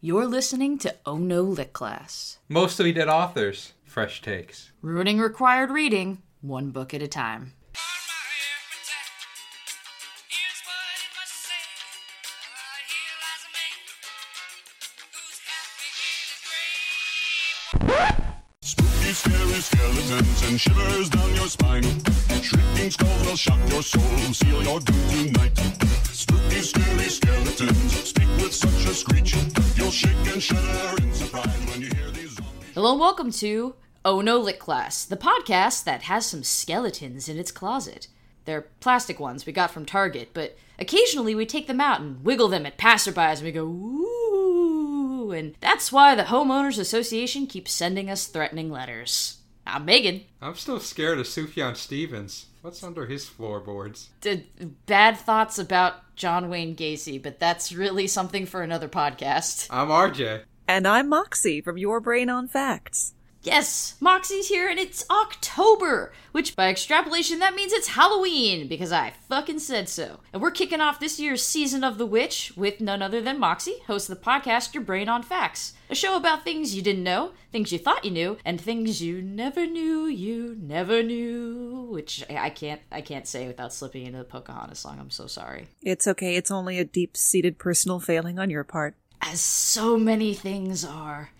You're listening to Oh No Lit Class, Mostly dead authors. Fresh takes. ruining required reading one book at a time. Spooky, scary skeletons and shivers down your spine. Shrieking skulls will shock your soul, seal your doom tonight. Spooky, scary skeletons speak with such a screech. You'll shake and shudder in surprise when you hear these zombies. Hello and welcome to Oh No Lit Class, the podcast that has some skeletons in its closet. They're plastic ones we got from Target, but occasionally we take them out and wiggle them at passerbys and we go, ooh, and that's why the Homeowners Association keeps sending us threatening letters. I'm Megan. I'm still scared of Sufjan Stevens. What's under his floorboards? D- bad thoughts about John Wayne Gacy, but that's really something for another podcast. I'm RJ. And I'm Moxie from Your Brain on Facts. Yes, Moxie's here and it's October, which by extrapolation that means it's Halloween because I fucking said so. And we're kicking off this year's season of The Witch with none other than Moxie, host of the podcast Your Brain on Facts, a show about things you didn't know, things you thought you knew, and things you never knew you never knew, which I can't I can't say without slipping into the Pocahontas song. I'm so sorry. It's okay, it's only a deep seated personal failing on your part. as so many things are.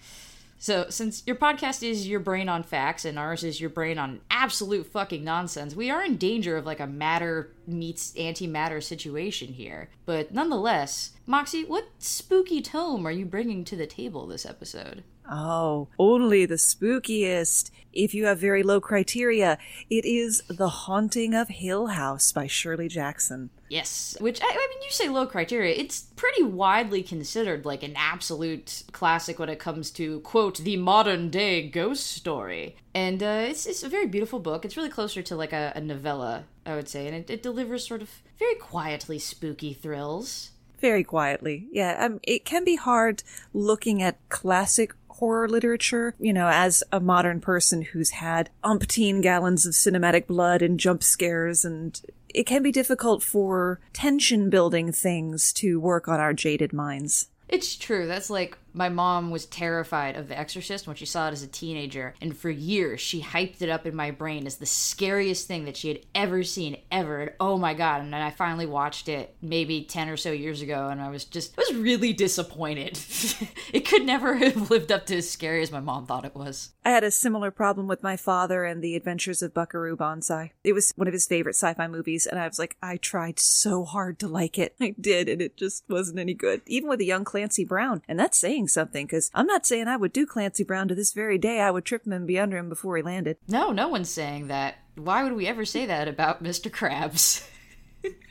So, since your podcast is your brain on facts and ours is your brain on absolute fucking nonsense, we are in danger of like a matter meets antimatter situation here. But nonetheless, Moxie, what spooky tome are you bringing to the table this episode? Oh, only the spookiest. If you have very low criteria, it is The Haunting of Hill House by Shirley Jackson. Yes, which I, I mean, you say low criteria. It's pretty widely considered like an absolute classic when it comes to quote the modern day ghost story. And uh, it's it's a very beautiful book. It's really closer to like a, a novella, I would say, and it, it delivers sort of very quietly spooky thrills. Very quietly. Yeah, um, it can be hard looking at classic horror literature, you know, as a modern person who's had umpteen gallons of cinematic blood and jump scares and it can be difficult for tension building things to work on our jaded minds. It's true. That's like my mom was terrified of The Exorcist when she saw it as a teenager, and for years she hyped it up in my brain as the scariest thing that she had ever seen ever. And oh my god! And then I finally watched it maybe ten or so years ago, and I was just I was really disappointed. it could never have lived up to as scary as my mom thought it was. I had a similar problem with my father and the adventures of Buckaroo Banzai. It was one of his favorite sci-fi movies, and I was like, I tried so hard to like it. I did, and it just wasn't any good. Even with a young Clancy Brown, and that's saying something, because I'm not saying I would do Clancy Brown to this very day. I would trip him and be under him before he landed. No, no one's saying that. Why would we ever say that about Mr. Krabs?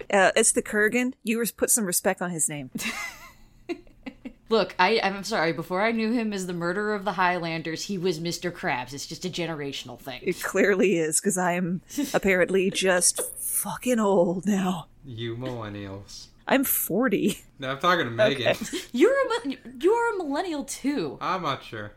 Uh, it's the Kurgan. You put some respect on his name. Look, I, I'm sorry. Before I knew him as the murderer of the Highlanders, he was Mr. Krabs. It's just a generational thing. It clearly is, because I am apparently just fucking old now. You millennials. I'm 40. No, I'm talking to Megan. You're a you're a millennial too. I'm not sure.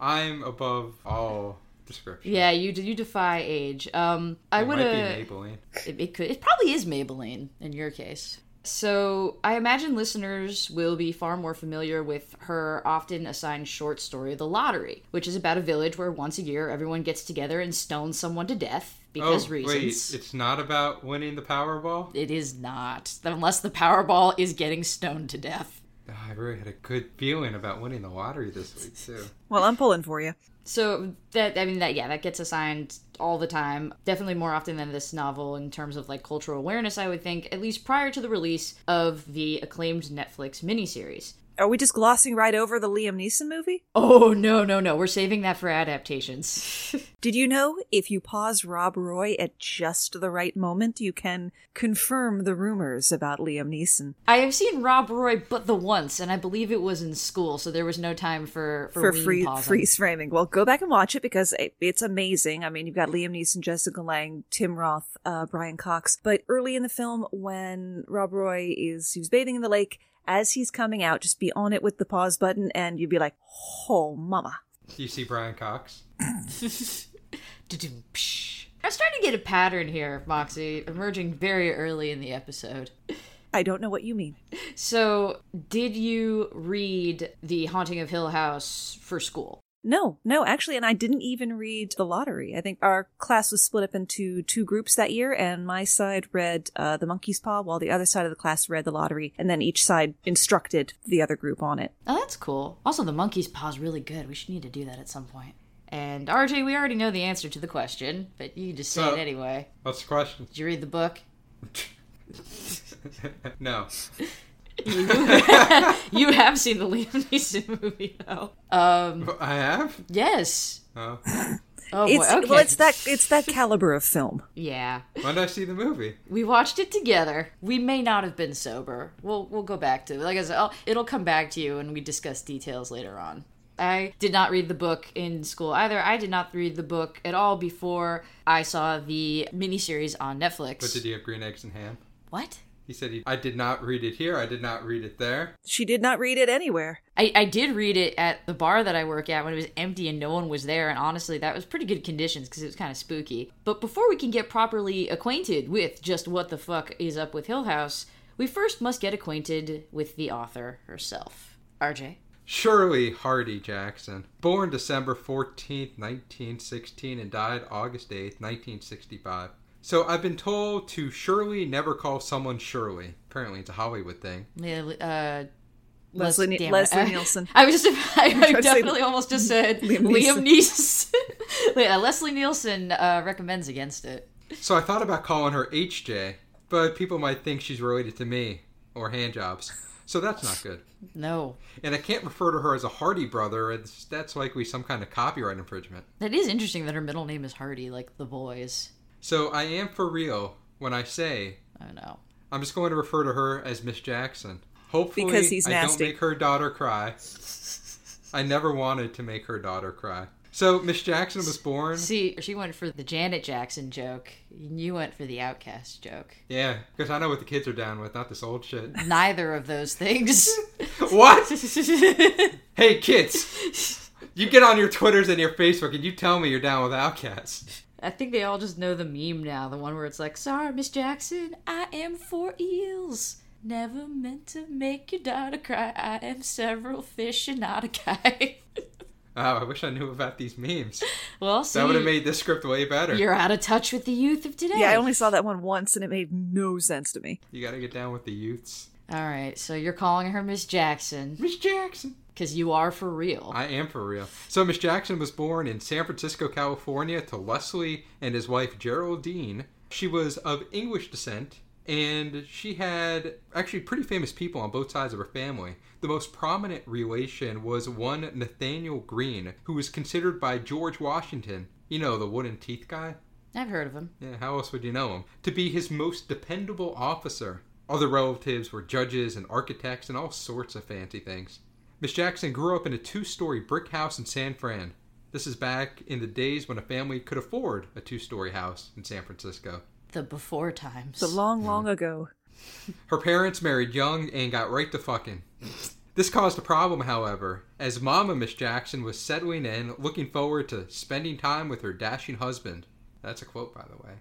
I'm above all description. Yeah, you you defy age. Um, I It would might have. be Maybelline. It, it could. It probably is Maybelline in your case. So I imagine listeners will be far more familiar with her often assigned short story, "The Lottery," which is about a village where once a year everyone gets together and stones someone to death because oh, reasons. wait, it's not about winning the Powerball? It is not, unless the Powerball is getting stoned to death. Oh, I really had a good feeling about winning the lottery this week, too. Well, I'm pulling for you. So that I mean that yeah that gets assigned all the time definitely more often than this novel in terms of like cultural awareness I would think at least prior to the release of the acclaimed Netflix miniseries. Are we just glossing right over the Liam Neeson movie? Oh no no no we're saving that for adaptations. Did you know if you pause Rob Roy at just the right moment, you can confirm the rumors about Liam Neeson I have seen Rob Roy but the once and I believe it was in school so there was no time for for, for free, freeze framing. Well, go back and watch it because it, it's amazing. I mean, you've got Liam Neeson, Jessica Lange, Tim Roth, uh, Brian Cox. But early in the film, when Rob Roy is he was bathing in the lake, as he's coming out, just be on it with the pause button, and you'd be like, "Oh, mama." Do you see Brian Cox? I'm starting to get a pattern here, Moxie, emerging very early in the episode. I don't know what you mean. So, did you read The Haunting of Hill House for school? No, no, actually, and I didn't even read The Lottery. I think our class was split up into two groups that year, and my side read uh, The Monkey's Paw, while the other side of the class read The Lottery, and then each side instructed the other group on it. Oh, that's cool. Also, the monkey's paw is really good. We should need to do that at some point. And RJ, we already know the answer to the question, but you can just say So- it anyway. What's the question? Did you read the book? no. You, you have seen the Liam Neeson movie, though. Um, I have? yes. Oh. Oh It's boy. Okay. well, it's that it's that caliber of film. Yeah, When did I see the movie? we watched it together. We may not have been sober. We'll we'll go back to it. Like I said, I'll, it'll come back to you and we discuss details later on. I did not read the book in school either. I did not read the book at all before I saw the miniseries on Netflix. But did you have green eggs and ham? what? He said, he, I did not read it here. I did not read it there. She did not read it anywhere. I, I did read it at the bar that I work at when it was empty and no one was there, and honestly, that was pretty good conditions because it was kind of spooky. But before we can get properly acquainted with just what the fuck is up with Hill House, we first must get acquainted with the author herself. RJ. Shirley Hardy Jackson. Born December 14th, 1916, and died August 8th, 1965. So I've been told to surely never call someone Shirley. Apparently, it's a Hollywood thing. Yeah, Uh, Leslie, Les- Leslie I- Nielsen. I was just, I, I trying to say definitely almost just said Liam Liam Neeson. yeah, Leslie Nielsen uh, recommends against it. So I thought about calling her HJ, but people might think she's related to me or handjobs. So that's not good. No. And I can't refer to her as a Hardy brother. It's, that's likely some kind of copyright infringement. That is interesting that her middle name is Hardy, like the boys. So I am for real when I say I know. I'm just going to refer to her as Miss Jackson. Hopefully, Because he's nasty. I don't make her daughter cry. I never wanted to make her daughter cry. So Miss Jackson was born. See, she went for the Janet Jackson joke. You went for the OutKast joke. Yeah, because I know what the kids are down with, not this old shit. Neither of those things. what? Hey kids, you get on your Twitters and your Facebook and you tell me you're down with OutKast. I think they all just know the meme now. The one where it's like, "Sorry, Miss Jackson, I am four eels. Never meant to make your daughter cry. I am several fish and not a guy." Oh, I wish I knew about these memes. well, see, That would have made this script way better. you're out of touch with the youth of today. Yeah, I only saw that one once, and it made no sense to me. You gotta get down with the youths. All right, so you're calling her Miss Jackson Miss Jackson. Because you are for real. I am for real. So Miss Jackson was born in San Francisco, California, to Leslie and his wife Geraldine. She was of English descent, and she had actually pretty famous people on both sides of her family. The most prominent relation was one Nathanael Greene, who was considered by George Washington, you know, the wooden teeth guy. I've heard of him. Yeah, how else would you know him? To be his most dependable officer. Other relatives were judges and architects and all sorts of fancy things. Miss Jackson grew up in a two story brick house in San Fran. This is back in the days when a family could afford a two story house in San Francisco. The before times. The long, long hmm. ago. Her parents married young and got right to fucking. This caused a problem, however, as Mama Miss Jackson was settling in, looking forward to spending time with her dashing husband. That's a quote, by the way.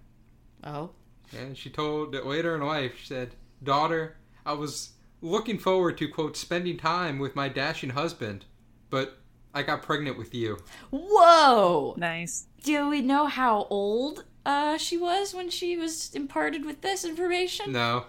oh, And she told that later in life, she said, Daughter, I was looking forward to, quote, spending time with my dashing husband, but I got pregnant with you. whoa! Nice. Do we know how old uh, she was when she was imparted with this information? No.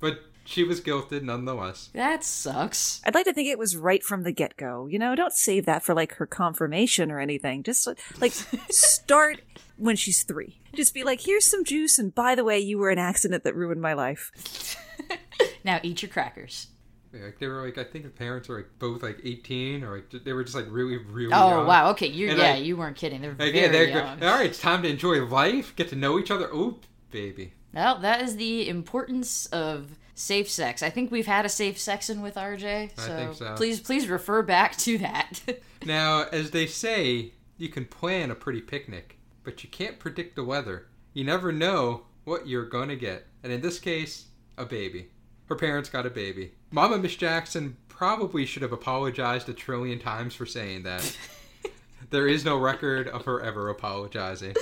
But she was guilted nonetheless. That sucks. I'd like to think it was right from the get go. You know, don't save that for like her confirmation or anything. Just like start when she's three. Just be like, here's some juice, and by the way, you were an accident that ruined my life. Now eat your crackers. Yeah, Like they were like, I think the parents were like both like 18 or like they were just like really, really Oh young. wow, okay, you yeah, I- you weren't kidding. They're Like, very yeah, they're young. all right, it's time to enjoy life, get to know each other. Oop, baby. Well, that is the importance of safe sex. I think we've had a safe sexin with RJ, so, think so. please please refer back to that. Now, as they say, you can plan a pretty picnic, but you can't predict the weather. You never know what you're going to get. And in this case, a baby. Her parents got a baby. Mama Miss Jackson probably should have apologized a trillion times for saying that. there is no record of her ever apologizing.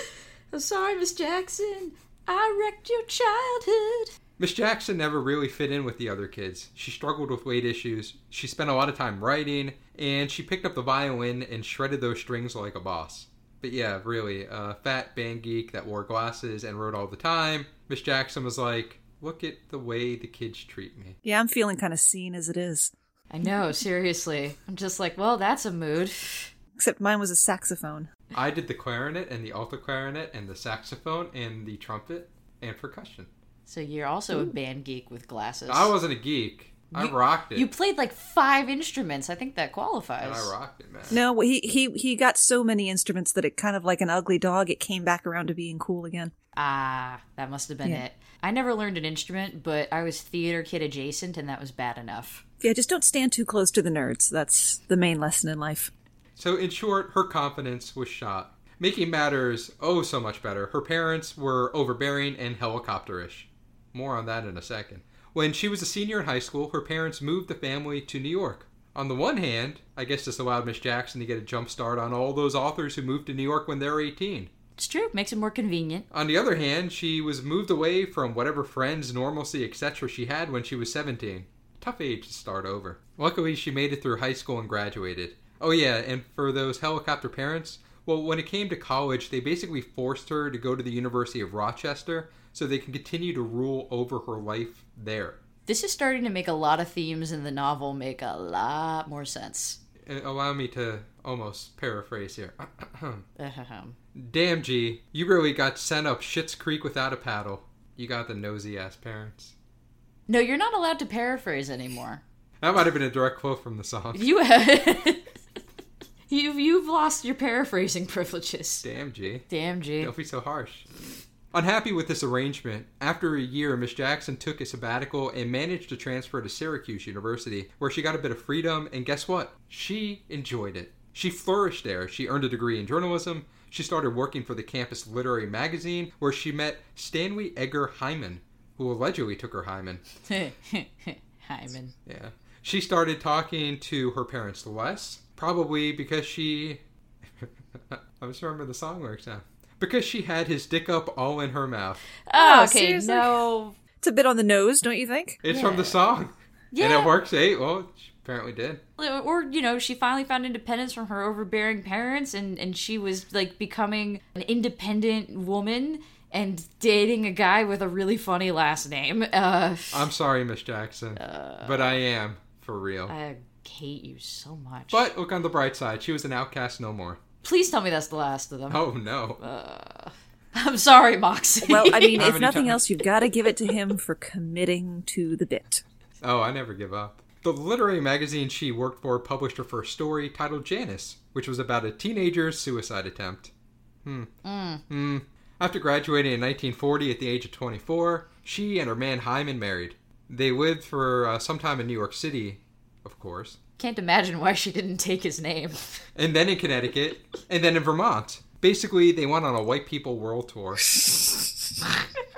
I'm sorry, Miss Jackson. I wrecked your childhood. Miss Jackson never really fit in with the other kids. She struggled with weight issues. She spent a lot of time writing, and she picked up the violin and shredded those strings like a boss. But yeah, really, a fat band geek that wore glasses and wrote all the time. Miss Jackson was like, "Look at the way the kids treat me." Yeah, I'm feeling kind of seen as it is. I know, seriously. I'm just like, well, that's a mood. Except mine was a saxophone. I did the clarinet and the alto clarinet and the saxophone and the trumpet and percussion. So you're also a band geek with glasses. I wasn't a geek. I You- rocked it. You played like five instruments. I think that and qualifies. I rocked it, man. No, he he he got so many instruments that it kind of like an ugly dog. It came back around to being cool again. Ah, that must have been Yeah. it. I never learned an instrument, but I was theater kid adjacent, and that was bad enough. Yeah, just don't stand too close to the nerds. That's the main lesson in life. So, in short, her confidence was shot. Making matters oh so much better, her parents were overbearing and helicopterish. More on that in a second. When she was a senior in high school, her parents moved the family to New York. On the one hand, I guess this allowed Miss Jackson to get a jump start on all those authors who moved to New York when they were 18. It's true. Makes it more convenient. On the other hand, she was moved away from whatever friends, normalcy, etc. she had when she was 17. Tough age to start over. Luckily, she made it through high school and graduated. Oh, yeah, and for those helicopter parents, well, when it came to college, they basically forced her to go to the University of Rochester so they can continue to rule over her life there. This is starting to make a lot of themes in the novel make a lot more sense. Uh, Allow me to almost paraphrase here. Damn, G, you really got sent up Shit's Creek without a paddle. You got the nosy ass parents. no, you're not allowed to paraphrase anymore. That might have been a direct quote from the song. You have. You've, you've lost your paraphrasing privileges. Damn, G. Damn, G. Don't be so harsh. Unhappy with this arrangement, after a year, Miss Jackson took a sabbatical and managed to transfer to Syracuse University, where she got a bit of freedom, and guess what? She enjoyed it. She flourished there. She earned a degree in journalism. She started working for the campus literary magazine, where she met Stanley Edgar Hyman, who allegedly took her hymen. Hyman. Yeah. She started talking to her parents less, probably because she. I just remember the song lyrics now. Because she had his dick up all in her mouth. Oh, Oh, okay, seriously? no. It's a bit on the nose, don't you think? It's Yeah. from the song. Yeah. And it works, eh? Well, she apparently did. Or, you know, she finally found independence from her overbearing parents and, and she was, like, becoming an independent woman and dating a guy with a really funny last name. Uh, I'm sorry, Miss Jackson. but I am, for real. I hate you so much. but look on the bright side. She was an outcast no more. Please tell me that's the last of them. Oh, no. I'm sorry, Moxie. Well, I mean, if nothing times? else, you've got to give it to him for committing to the bit. Oh, I never give up. The literary magazine she worked for published her first story titled Janice, which was about a teenager's suicide attempt. Hmm. Hmm. After graduating in 1940 at the age of 24, she and her man Hyman married. They lived for uh, some time in New York City, of course, Can't imagine why she didn't take his name. and then in Connecticut, and then in Vermont. Basically, they went on a white people world tour.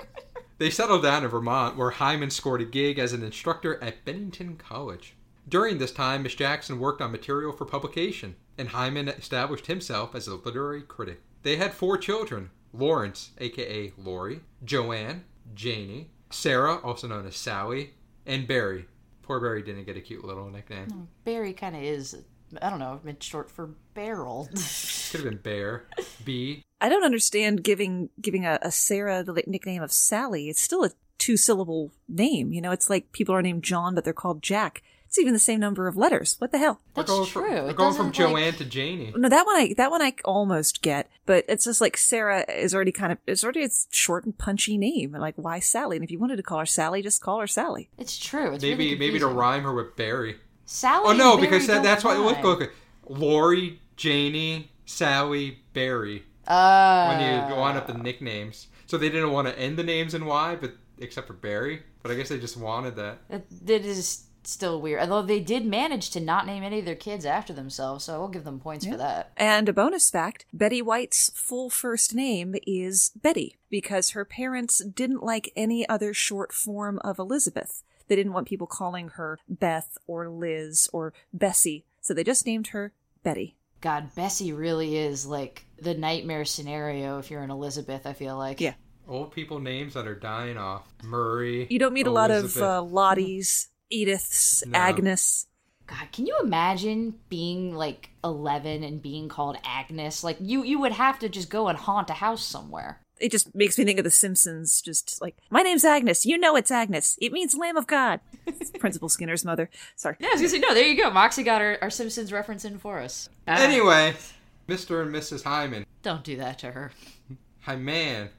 They settled down in Vermont, where Hyman scored a gig as an instructor at Bennington College. During this time, Miss Jackson worked on material for publication, and Hyman established himself as a literary critic. They had four children Lawrence, aka Lori, Joanne, Janie, Sarah, also known as Sally, and Barry. Poor Barry didn't get a cute little nickname. Barry kind of is, I don't know, it's short for barrel. Could have been Bear, B. I don't understand giving giving a, a Sarah the nickname of Sally. It's still a two syllable name. You know, it's like people are named John, but they're called Jack. It's even the same number of letters. What the hell? We're That's going true. From, we're It going from doesn't, like- Joanne to Janie. No, that one I that one I almost get, but it's just like Sarah is already kind of it's already a short and punchy name. and Like why Sally? And if you wanted to call her Sally, just call her Sally. It's true. It's Maybe really maybe to rhyme her with Barry. Sally. Oh and no, Barry because that, that's why. Look, rhyme. look, Lori, Janie, Sally, Barry. Uh, When you go on up the nicknames, so they didn't want to end the names in Y, but except for Barry. But I guess they just wanted that. that, that is still weird. Although they did manage to not name any of their kids after themselves, so I will give them points for that. And a bonus fact Betty White's full first name is Betty because her parents didn't like any other short form of Elizabeth. They didn't want people calling her Beth or Liz or Bessie, so they just named her Betty. God, Bessie really is like the nightmare scenario if you're an Elizabeth. I feel like. Yeah. Old people names that are dying off. Murray. You don't meet a lot of uh, Lotties, Ediths, No. Agnes. God, can you imagine being like 11 and being called Agnes? Like you you would have to just go and haunt a house somewhere. It just makes me think of The Simpsons. Just like, my name's Agnes. You know it's Agnes. It means Lamb of God. Principal Skinner's mother. Sorry. Yeah, I was gonna say no. There you go. Moxie got our, our Simpsons reference in for us. Ah, Anyway, Mr. and Mrs. Hyman. don't do that to her. Hyman.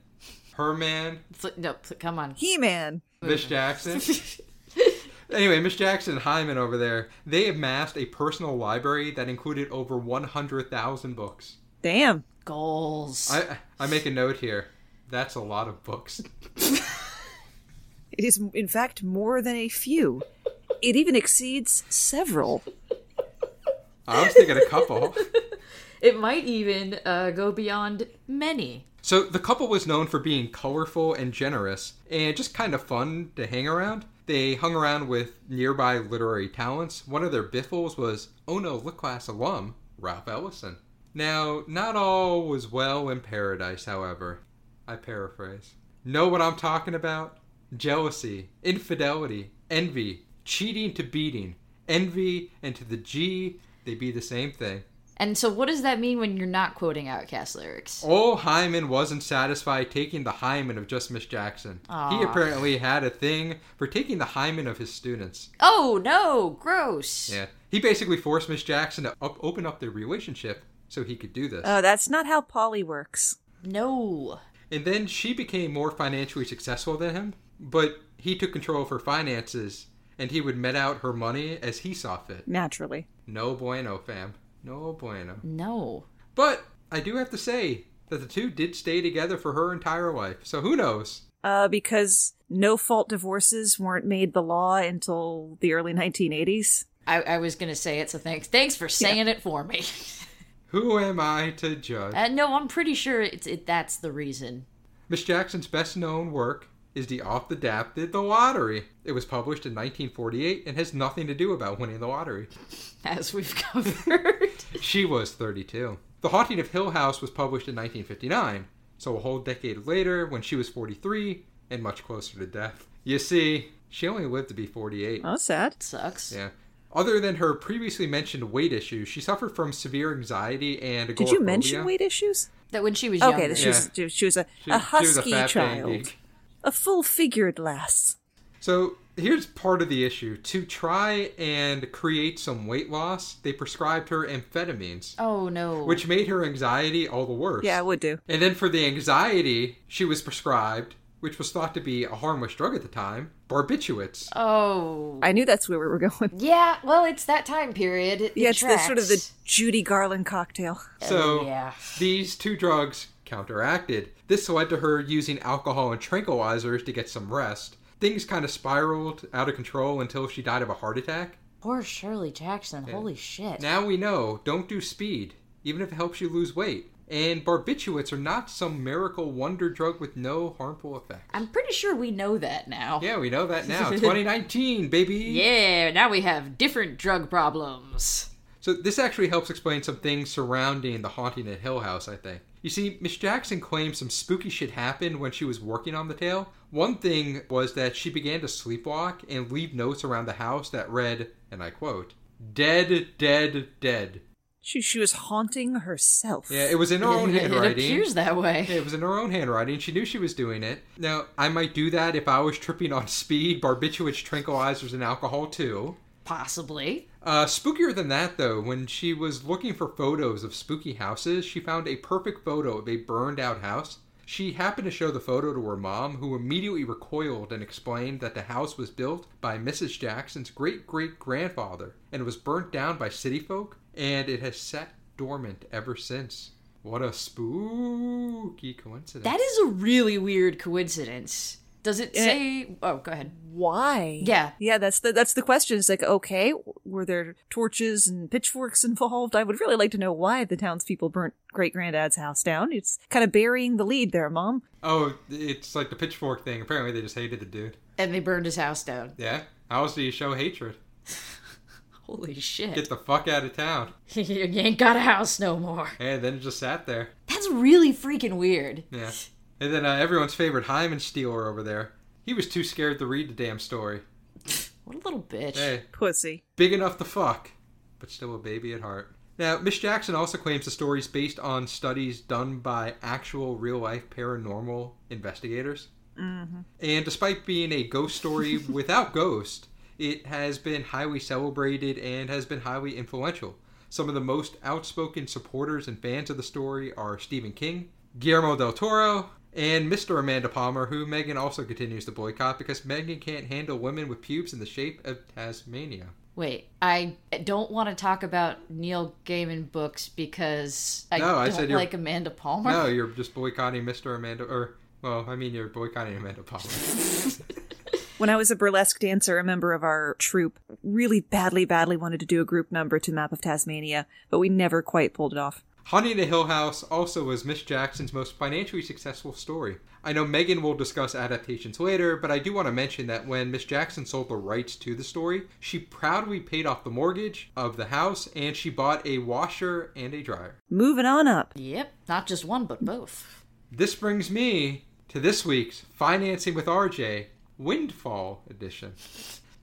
Her man. No, come on. He Man. Miss Jackson. anyway, Miss Jackson and Hyman over there, they amassed a personal library that included over 100,000 books. Damn. Goals. I, I make a note here. That's a lot of books. It is, in fact, more than a few. It even exceeds several. I was thinking a couple. It might even uh, go beyond many. So the couple was known for being colorful and generous and just kind of fun to hang around. They hung around with nearby literary talents. One of their biffles was Ono Lit Class alum Ralph Ellison. Now, not all was well in paradise, however. I paraphrase. Know what I'm talking about? Jealousy, infidelity, envy, cheating to beating, envy, and to the G, they be the same thing. And so, what does that mean when you're not quoting OutKast lyrics? Old Hyman wasn't satisfied taking the hymen of just Miss Jackson. He apparently had a thing for taking the hymen of his students. Oh no, gross. Yeah. He basically forced Miss Jackson to up, open up their relationship so he could do this. Oh, that's not how poly works. No. and then she became more financially successful than him, but he took control of her finances and he would met out her money as he saw fit. Naturally. No bueno, fam. No bueno. No. But I do have to say that the two did stay together for her entire life. So who knows? Uh, because no fault divorces weren't made the law until the early 1980s. I, I was gonna say it, so thanks. Thanks for saying it for me. Who am I to judge? uh, no, I'm pretty sure it's it. That's the reason. Miss Jackson's best known work is the Off the Dap Did the Lottery. It was published in 1948 and has nothing to do about winning the lottery. As we've covered. She was 32. The Haunting of Hill House was published in 1959, so a whole decade later when she was 43 and much closer to death. You see, she only lived to be 48. Oh, sad. Sucks. Yeah. Other than her previously mentioned weight issues, she suffered from severe anxiety and Did you mention weight issues? That when she was Okay, younger. that she was, she was a, She- a she was a husky child. baby. A full figured lass. So here's part of the issue. To try and create some weight loss, they prescribed her amphetamines, Oh no. which made her anxiety all the worse. Yeah, it would do. And then for the anxiety, she was prescribed, which was thought to be a harmless drug at the time, barbiturates. Oh. I knew that's where we were going. Yeah. Well, it's that time period. It, Yeah, it it's the sort of the. Judy Garland cocktail. So Oh, yeah. these two drugs counteracted. This led to her using alcohol and tranquilizers to get some rest. Things kind of spiraled out of control until she died of a heart attack. Poor Shirley Jackson. Holy shit. Now we know, don't do speed, even if it helps you lose weight. And barbiturates are not some miracle wonder drug with no harmful effects. I'm pretty sure we know that now. Yeah, we know that now. 2019, baby. Yeah, now we have different drug problems. So this actually helps explain some things surrounding the haunting at Hill House, I think. You see, Miss Jackson claims some spooky shit happened when she was working on the tale. One thing was that she began to sleepwalk and leave notes around the house that read, and I quote, "Dead, dead, dead." She, she was haunting herself. Yeah, it was in her own handwriting. it handwriting. appears that way. Yeah, it was in her own handwriting. She knew she was doing it. Now, I might do that if I was tripping on speed, barbiturates, tranquilizers, and alcohol too. Possibly. Uh, spookier than that, though, when she was looking for photos of spooky houses, she found a perfect photo of a burned out house. She happened to show the photo to her mom, who immediately recoiled and explained that the house was built by Mrs. Jackson's great great grandfather and was burnt down by city folk, and it has sat dormant ever since. What a spooky coincidence. That is a really weird coincidence. Does it Yeah. say? Oh, go ahead. Why? Yeah. Yeah, that's the that's the question. It's like, okay, were there torches and pitchforks involved? I would really like to know why the townspeople burnt great granddad's house down. It's kind of burying the lead there, Mom. Oh, it's like the pitchfork thing. Apparently, they just hated the dude. And they burned his house down. Yeah? How else do you show hatred? Holy shit. Get the fuck out of town. you ain't got a house no more. And then it just sat there. That's really freaking weird. Yeah. And then uh, everyone's favorite Hyman stealer over there. He was too scared to read the damn story. What a little bitch. Hey, Pussy. big enough to fuck, but still a baby at heart. Now, Miss Jackson also claims the story is based on studies done by actual real life paranormal investigators. Mm-hmm. And despite being a ghost story without ghost, it has been highly celebrated and has been highly influential. Some of the most outspoken supporters and fans of the story are Stephen King, Guillermo del Toro, and Mr. Amanda Palmer, who Megan also continues to boycott because Megan can't handle women with pubes in the shape of Tasmania. Wait, I don't want to talk about Neil Gaiman books because I No, I don't said you're- like Amanda Palmer. No, you're just boycotting Mr. Amanda, or, well, I mean, you're boycotting Amanda Palmer. When I was a burlesque dancer, a member of our troupe really badly, badly wanted to do a group number to Map of Tasmania, but we never quite pulled it off. Honey in a Hill House also was Miss Jackson's most financially successful story. I know Megan will discuss adaptations later, but I do want to mention that when Miss Jackson sold the rights to the story, she proudly paid off the mortgage of the house and she bought a washer and a dryer. Moving on up. Yep, not just one, but both. This brings me to this week's Financing with RJ Windfall Edition.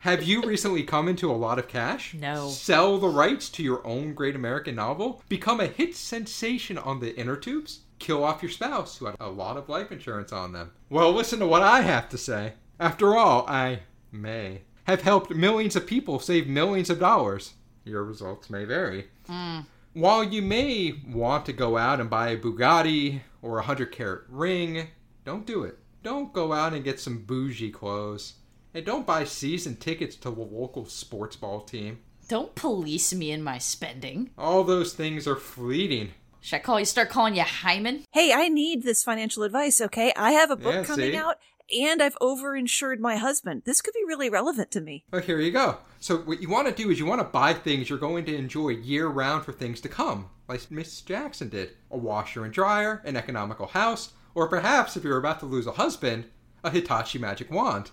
Have you recently come into a lot of cash? No. Sell the rights to your own great American novel? Become a hit sensation on the inner tubes? Kill off your spouse who had a lot of life insurance on them? Well, listen to what I have to say. After all, I may have helped millions of people save millions of dollars. Your results may vary. Hmm. While you may want to go out and buy a Bugatti or a 100 carat ring, don't do it. Don't go out and get some bougie clothes. And don't buy season tickets to the local sports ball team. Don't police me in my spending. All those things are fleeting. Should I call you? Start calling you Hyman? Hey, I need this financial advice, okay? I have a book Yeah, coming see? out and I've overinsured my husband. This could be really relevant to me. Oh, here you go. So what you want to do is you want to buy things you're going to enjoy year round for things to come, like Miss Jackson did. A washer and dryer, an economical house, or perhaps if you're about to lose a husband, a Hitachi magic wand,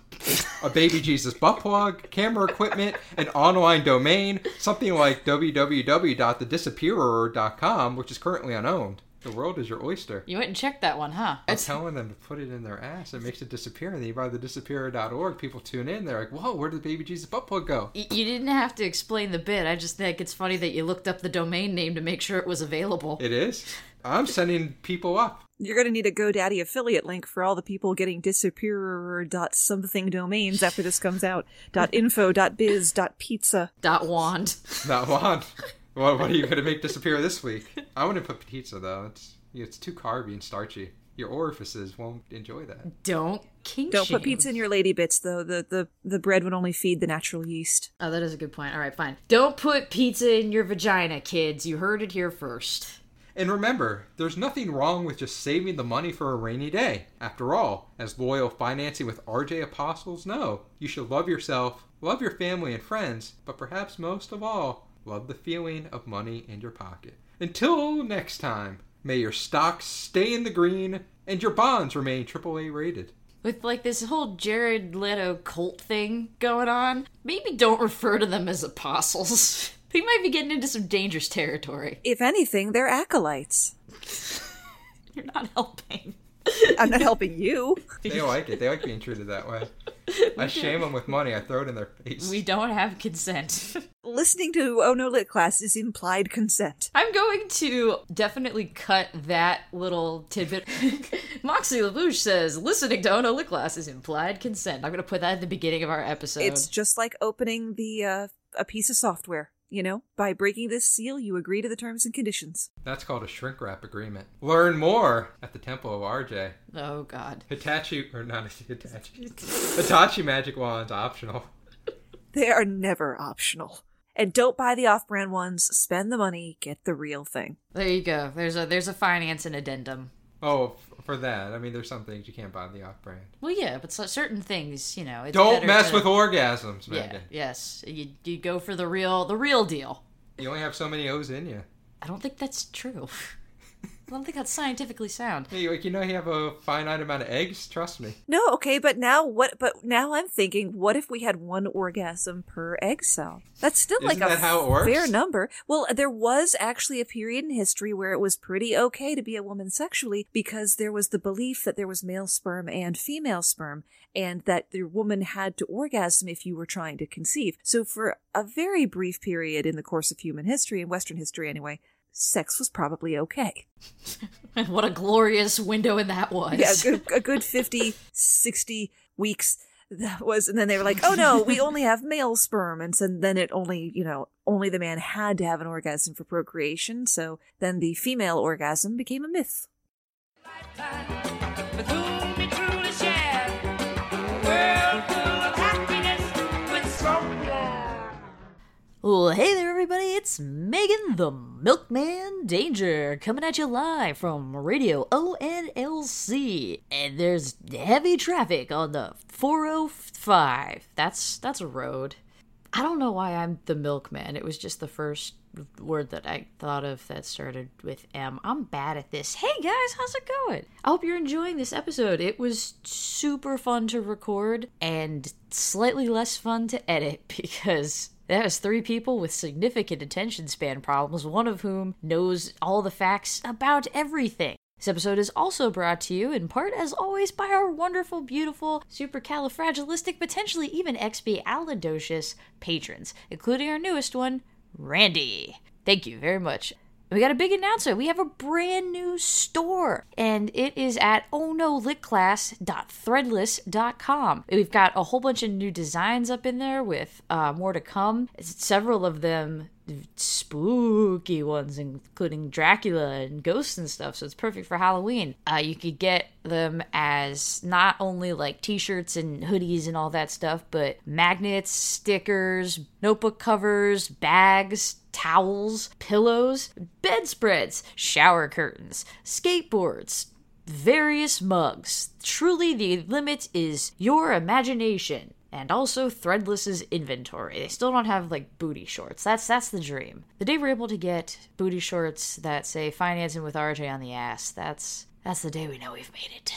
a baby Jesus butt plug, camera equipment, an online domain, something like www.thedisappearer.com, which is currently unowned. The world is your oyster. You went and checked that one, huh? I'm telling them to put it in their ass. It makes it disappear. And then you buy the disappearer.org. People tune in. They're like, whoa, where did the baby Jesus butt plug go? You didn't have to explain the bit. I just think it's funny that you looked up the domain name to make sure it was available. It is. I'm sending people up. You're going to need a GoDaddy affiliate link for all the people getting disappearer dot something domains after this comes out. dot info dot biz dot pizza. Dot wand. Not wand. what, what are you going to make disappear this week? I wouldn't put pizza, though. It's, it's too carby and starchy. Your orifices won't enjoy that. Don't kink Don't put pizza in your lady bits though. The, the the bread would only feed the natural yeast. Oh, that is a good point. All right, fine. Don't put pizza in your vagina, kids. You heard it here first. And remember, there's nothing wrong with just saving the money for a rainy day. After all, as loyal financing with RJ Apostles know, you should love yourself, love your family and friends, but perhaps most of all, love the feeling of money in your pocket. Until next time, may your stocks stay in the green and your bonds remain AAA rated. With like this whole Jared Leto cult thing going on, maybe don't refer to them as apostles. We might be getting into some dangerous territory. If anything, they're acolytes. You're not helping. I'm not helping you. They like it. They like being treated that way. I shame them with money. I throw it in their face. We don't have consent. Listening to Oh No Lit class is implied consent. I'm going to definitely cut that little tidbit. Moxie LaBouche says, listening to Ono Lit Class is implied consent. I'm going to put that at the beginning of our episode. It's just like opening the uh, a piece of software. You know, by breaking this seal, you agree to the terms and conditions. That's called a shrink wrap agreement. Learn more at the Temple of RJ. Oh, God. Hitachi, or not Hitachi. Hitachi magic wand's optional. They are never optional. And don't buy the off-brand ones. Spend the money. Get the real thing. There you go. There's a there's a finance and addendum. Oh, f- for that. I mean, there's some things you can't buy the off brand. Well, yeah, but so- certain things, you know, it's Don't mess to- with orgasms, Yeah, Megan. yes. You you go for the real the real deal. You only have so many O's in you. I don't think that's true. I don't think that's scientifically sound. Hey, like you know, you have a finite amount of eggs. Trust me. No, okay, but now what? But now I'm thinking, what if we had one orgasm per egg cell? That's still Isn't like a how it works? fair number. Well, there was actually a period in history where it was pretty okay to be a woman sexually because there was the belief that there was male sperm and female sperm, and that the woman had to orgasm if you were trying to conceive. So for a very brief period in the course of human history, in Western history anyway, sex was probably okay. And what a glorious window in that was. yeah, a good, a good 50, 60 weeks. That was, and then they were like, oh no, we only have male sperm. And so then it only, you know, only the man had to have an orgasm for procreation. So then the female orgasm became a myth. Well, hey there, everybody. It's Megan the Milkman Danger coming at you live from Radio ONLC. And there's heavy traffic on the 405. That's that's a road. I don't know why I'm the milkman. It was just the first word that I thought of that started with M. I'm bad at this. Hey guys, how's it going? I hope you're enjoying this episode. It was super fun to record and slightly less fun to edit because that was three people with significant attention span problems, one of whom knows all the facts about everything. This episode is also brought to you in part, as always, by our wonderful, beautiful, supercalifragilistic, potentially even expialidocious patrons, including our newest one, Randy. Thank you very much. We got a big announcement. We have a brand new store, and it is at onolitclass.threadless.com. We've got a whole bunch of new designs up in there with uh, more to come. Several of them spooky ones, including Dracula and ghosts and stuff. So it's perfect for Halloween. Uh, you could get them as not only like t-shirts and hoodies and all that stuff, but magnets, stickers, notebook covers, bags, towels, pillows, bedspreads, shower curtains, skateboards, various mugs. Truly, the limit is your imagination. And also Threadless's inventory. They still don't have like booty shorts. That's that's the dream. The day we're able to get booty shorts that say financing with RJ on the ass, that's that's the day we know we've made it.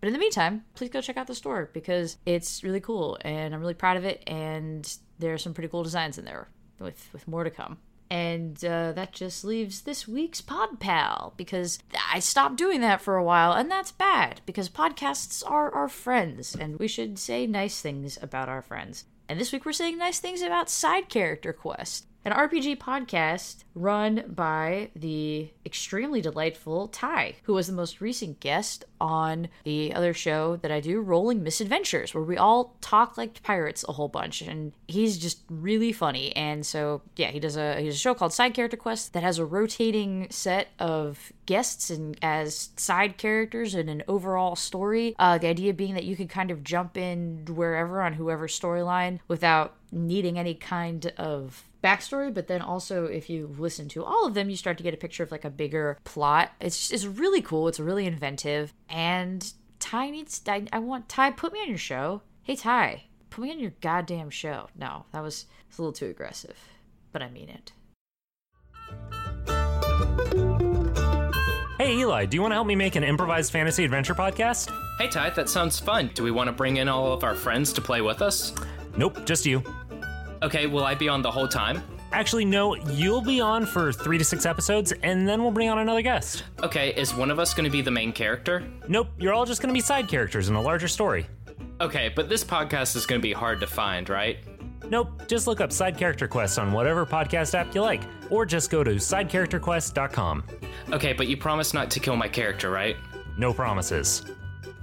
But in the meantime, please go check out the store because it's really cool and I'm really proud of it and there are some pretty cool designs in there with with more to come. And uh, that just leaves this week's Pod Pal because I stopped doing that for a while, and that's bad because podcasts are our friends, and we should say nice things about our friends. And this week we're saying nice things about Side Character Quest, an RPG podcast run by the extremely delightful Ty, who was the most recent guest on the other show that I do, Rolling Misadventures, where we all talk like pirates a whole bunch, and he's just really funny. And so, yeah, he does a he does a show called Side Character Quest that has a rotating set of guests and as side characters in an overall story. Uh, the idea being that you can kind of jump in wherever on whoever's storyline without needing any kind of backstory, but then also if you listen to all of them, you start to get a picture of like a bigger plot. It's it's really cool. It's really inventive, and Ty needs. I, I want Ty. Put me on your show. Hey Ty, put me on your goddamn show. No, that was, was a little too aggressive, but I mean it. Hey Eli, do you want to help me make an improvised fantasy adventure podcast? Hey Ty, that sounds fun. Do we want to bring in all of our friends to play with us? Nope, just you. Okay, will I be on the whole time? Actually, no, you'll be on for three to six episodes, and then we'll bring on another guest. Okay, is one of us going to be the main character? Nope, you're all just gonna be side characters in a larger story. Okay, but this podcast is going to be hard to find, right? Nope, just look up Side Character Quest on whatever podcast app you like, or just go to sidecharacterquest.com. Okay, but you promise not to kill my character, right? No promises.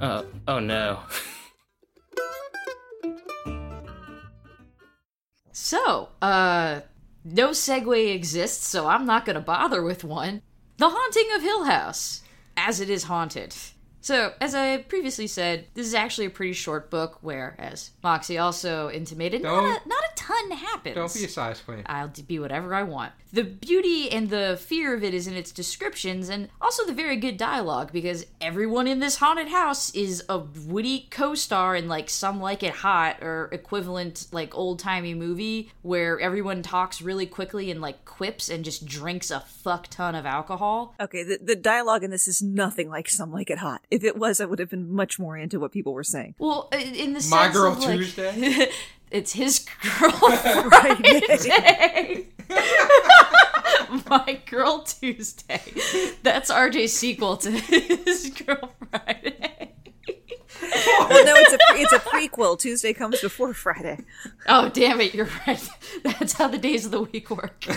Uh, oh no. So, uh, no segue exists, so I'm not gonna bother with one. The Haunting of Hill House, as it is haunted. So, as I previously said, this is actually a pretty short book where, as Moxie also intimated, not a, not a ton happens. Don't be a size queen. I'll be whatever I want. The beauty and the fear of it is in its descriptions and also the very good dialogue because everyone in this haunted house is a witty co star in like some like it hot or equivalent like old timey movie where everyone talks really quickly and like quips and just drinks a fuck ton of alcohol. Okay, the, the dialogue in this is nothing like Some Like It Hot. If it was, I would have been much more into what people were saying. Well, in the My sense Girl of, like, Tuesday? it's his girl Friday. My Girl Tuesday. That's RJ's sequel to his Girl Friday. well, no, it's a it's a prequel. Tuesday comes before Friday. Oh, damn it, you're right. That's how the days of the week work. yeah,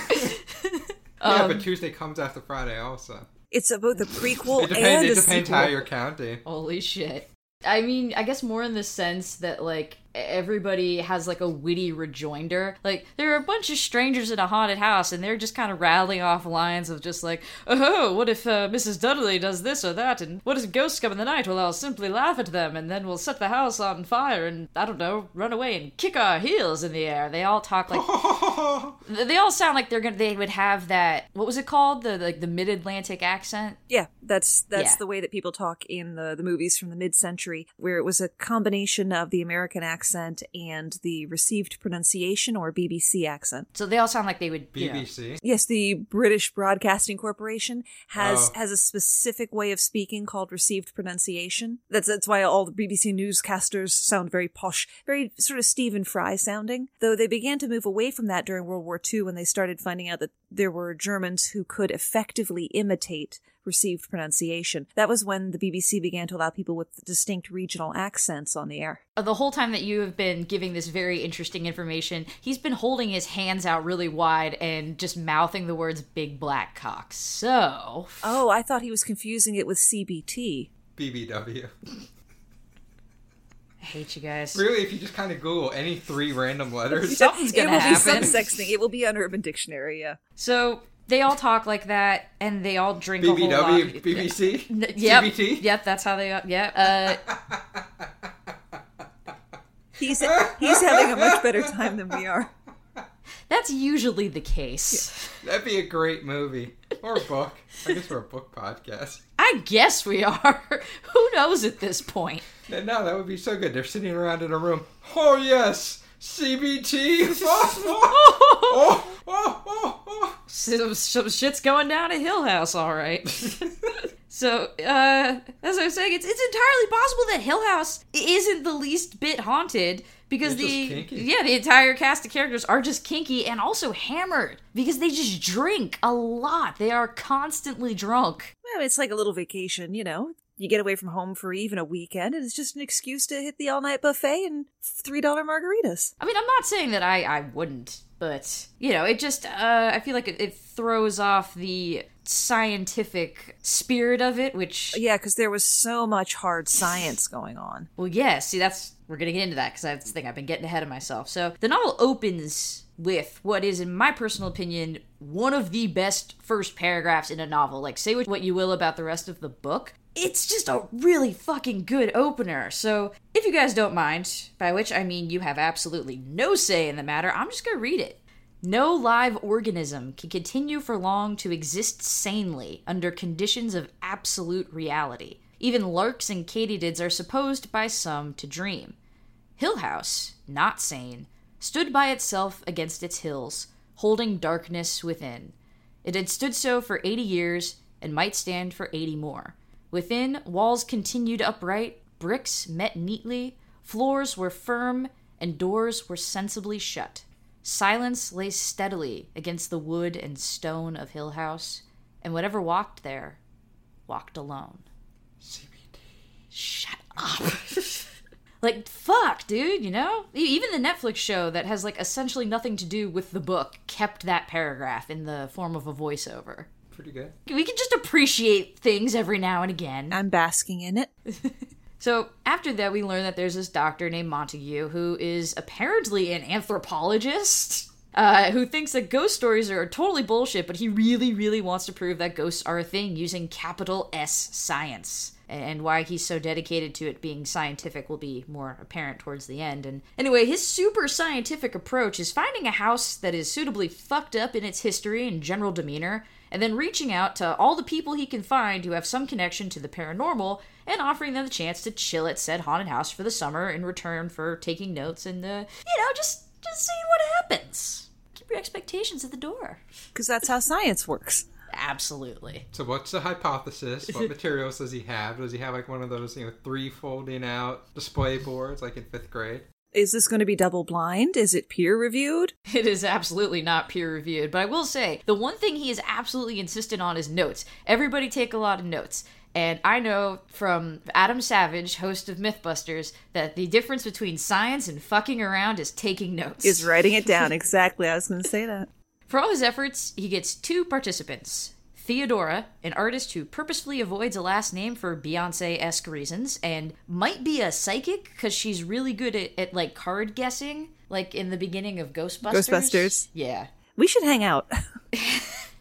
Um, but Tuesday comes after Friday also. It's a, both a prequel It depends. and It a depends sequel. how you're counting. Holy shit. I mean, I guess more in the sense that, like, everybody has, like, a witty rejoinder. Like, there are a bunch of strangers in a haunted house, and they're just kind of rattling off lines of just like, oh, what if uh, Mrs. Dudley does this or that? And what if ghosts come in the night? Well, I'll simply laugh at them, and then we'll set the house on fire, and, I don't know, run away and kick our heels in the air. They all talk like they all sound like they're gonna they would have that what was it called the like the mid-atlantic accent Yeah, that's that's Yeah. the way that people talk in the the movies from the mid century, where it was a combination of the American accent and the received pronunciation or BBC accent. so they all sound like they would you know, BBC. Yes, the British Broadcasting Corporation has Oh. has a specific way of speaking called received pronunciation. That's that's why all the BBC newscasters sound very posh, very sort of Stephen Fry sounding. Though they began to move away from that during World War II when they started finding out that there were Germans who could effectively imitate received pronunciation. That was when the BBC began to allow people with distinct regional accents on the air. Uh, the whole time that you have been giving this very interesting information he's been holding his hands out really wide and just mouthing the words big black cock so Oh, I thought he was confusing it with CBT. BBW. i hate you guys Really, if you just kind of Google any three random letters, Something's it gonna it will be happen. some sex thing. It will be on Urban Dictionary, yeah. so they all talk like that and they all drink a whole lot BBW, BBC, N- yep, CBT. yep, that's how they. Yep. Uh, He's he's having a much better time than we are. that's usually the case. That'd be a great movie or a book. I guess we're a book podcast. I guess we are. Who knows at this point? No, no, that would be so good. They're sitting around in a room. Oh yes, CBT. oh, oh, oh, oh, oh. Some, some shit's going down at Hill House, all right. so, uh, as I was saying, it's it's entirely possible that Hill House isn't the least bit haunted because They're the just kinky. yeah the entire cast of characters are just kinky and also hammered because they just drink a lot. They are constantly drunk. Well, it's like a little vacation, you know. You get away from home for even a weekend, and it's just an excuse to hit the all night buffet and three dollar margaritas. I mean, I'm not saying that I, I wouldn't, but you know, it just uh, I feel like it, it throws off the scientific spirit of it, which Yeah, because there was so much hard science going on. well, yeah. See, that's we're gonna get into that because that's the thing I've been getting ahead of myself. So the novel opens with what is, in my personal opinion, one of the best first paragraphs in a novel. Like, say what what you will about the rest of the book. It's just a really fucking good opener. So, if you guys don't mind, by which I mean you have absolutely no say in the matter, I'm just gonna read it. No live organism can continue for long to exist sanely under conditions of absolute reality. Even larks and katydids are supposed by some to dream. Hill House, not sane, stood by itself against its hills, holding darkness within. It had stood so for eighty years and might stand for eighty more. Within, walls continued upright, bricks met neatly, floors were firm, and doors were sensibly shut. Silence lay steadily against the wood and stone of Hill House, and whatever walked there walked alone. Shut up. like, fuck, dude, you know? Even the Netflix show that has, like, essentially nothing to do with the book kept that paragraph in the form of a voiceover. Pretty good. We can just appreciate things every now and again. I'm basking in it. So after that, we learn that there's this doctor named Montague who is apparently an anthropologist. uh, who thinks that ghost stories are totally bullshit, but he really, really wants to prove that ghosts are a thing using capital S science. And why he's so dedicated to it being scientific will be more apparent towards the end. And anyway, his super scientific approach is finding a house that is suitably fucked up in its history and general demeanor, and then reaching out to all the people he can find who have some connection to the paranormal and offering them the chance to chill at said haunted house for the summer in return for taking notes and, uh, you know, just, just seeing what happens. Keep your expectations at the door. Because that's how science works. Absolutely. So what's the hypothesis? What materials does he have? Does he have like one of those, you know, three folding out display boards like in fifth grade? Is this going to be double blind? Is it peer reviewed? It is absolutely not peer reviewed, but I will say the one thing he is absolutely insistent on is notes. Everybody take a lot of notes. And I know from Adam Savage, host of Mythbusters, that the difference between science and fucking around is taking notes. Is writing it down. exactly. I was going to say that. For all his efforts, he gets two participants. Theodora, an artist who purposefully avoids a last name for Beyonce esque reasons, and might be a psychic because she's really good at, at like card guessing, like in the beginning of Ghostbusters. Ghostbusters. Yeah. We should hang out.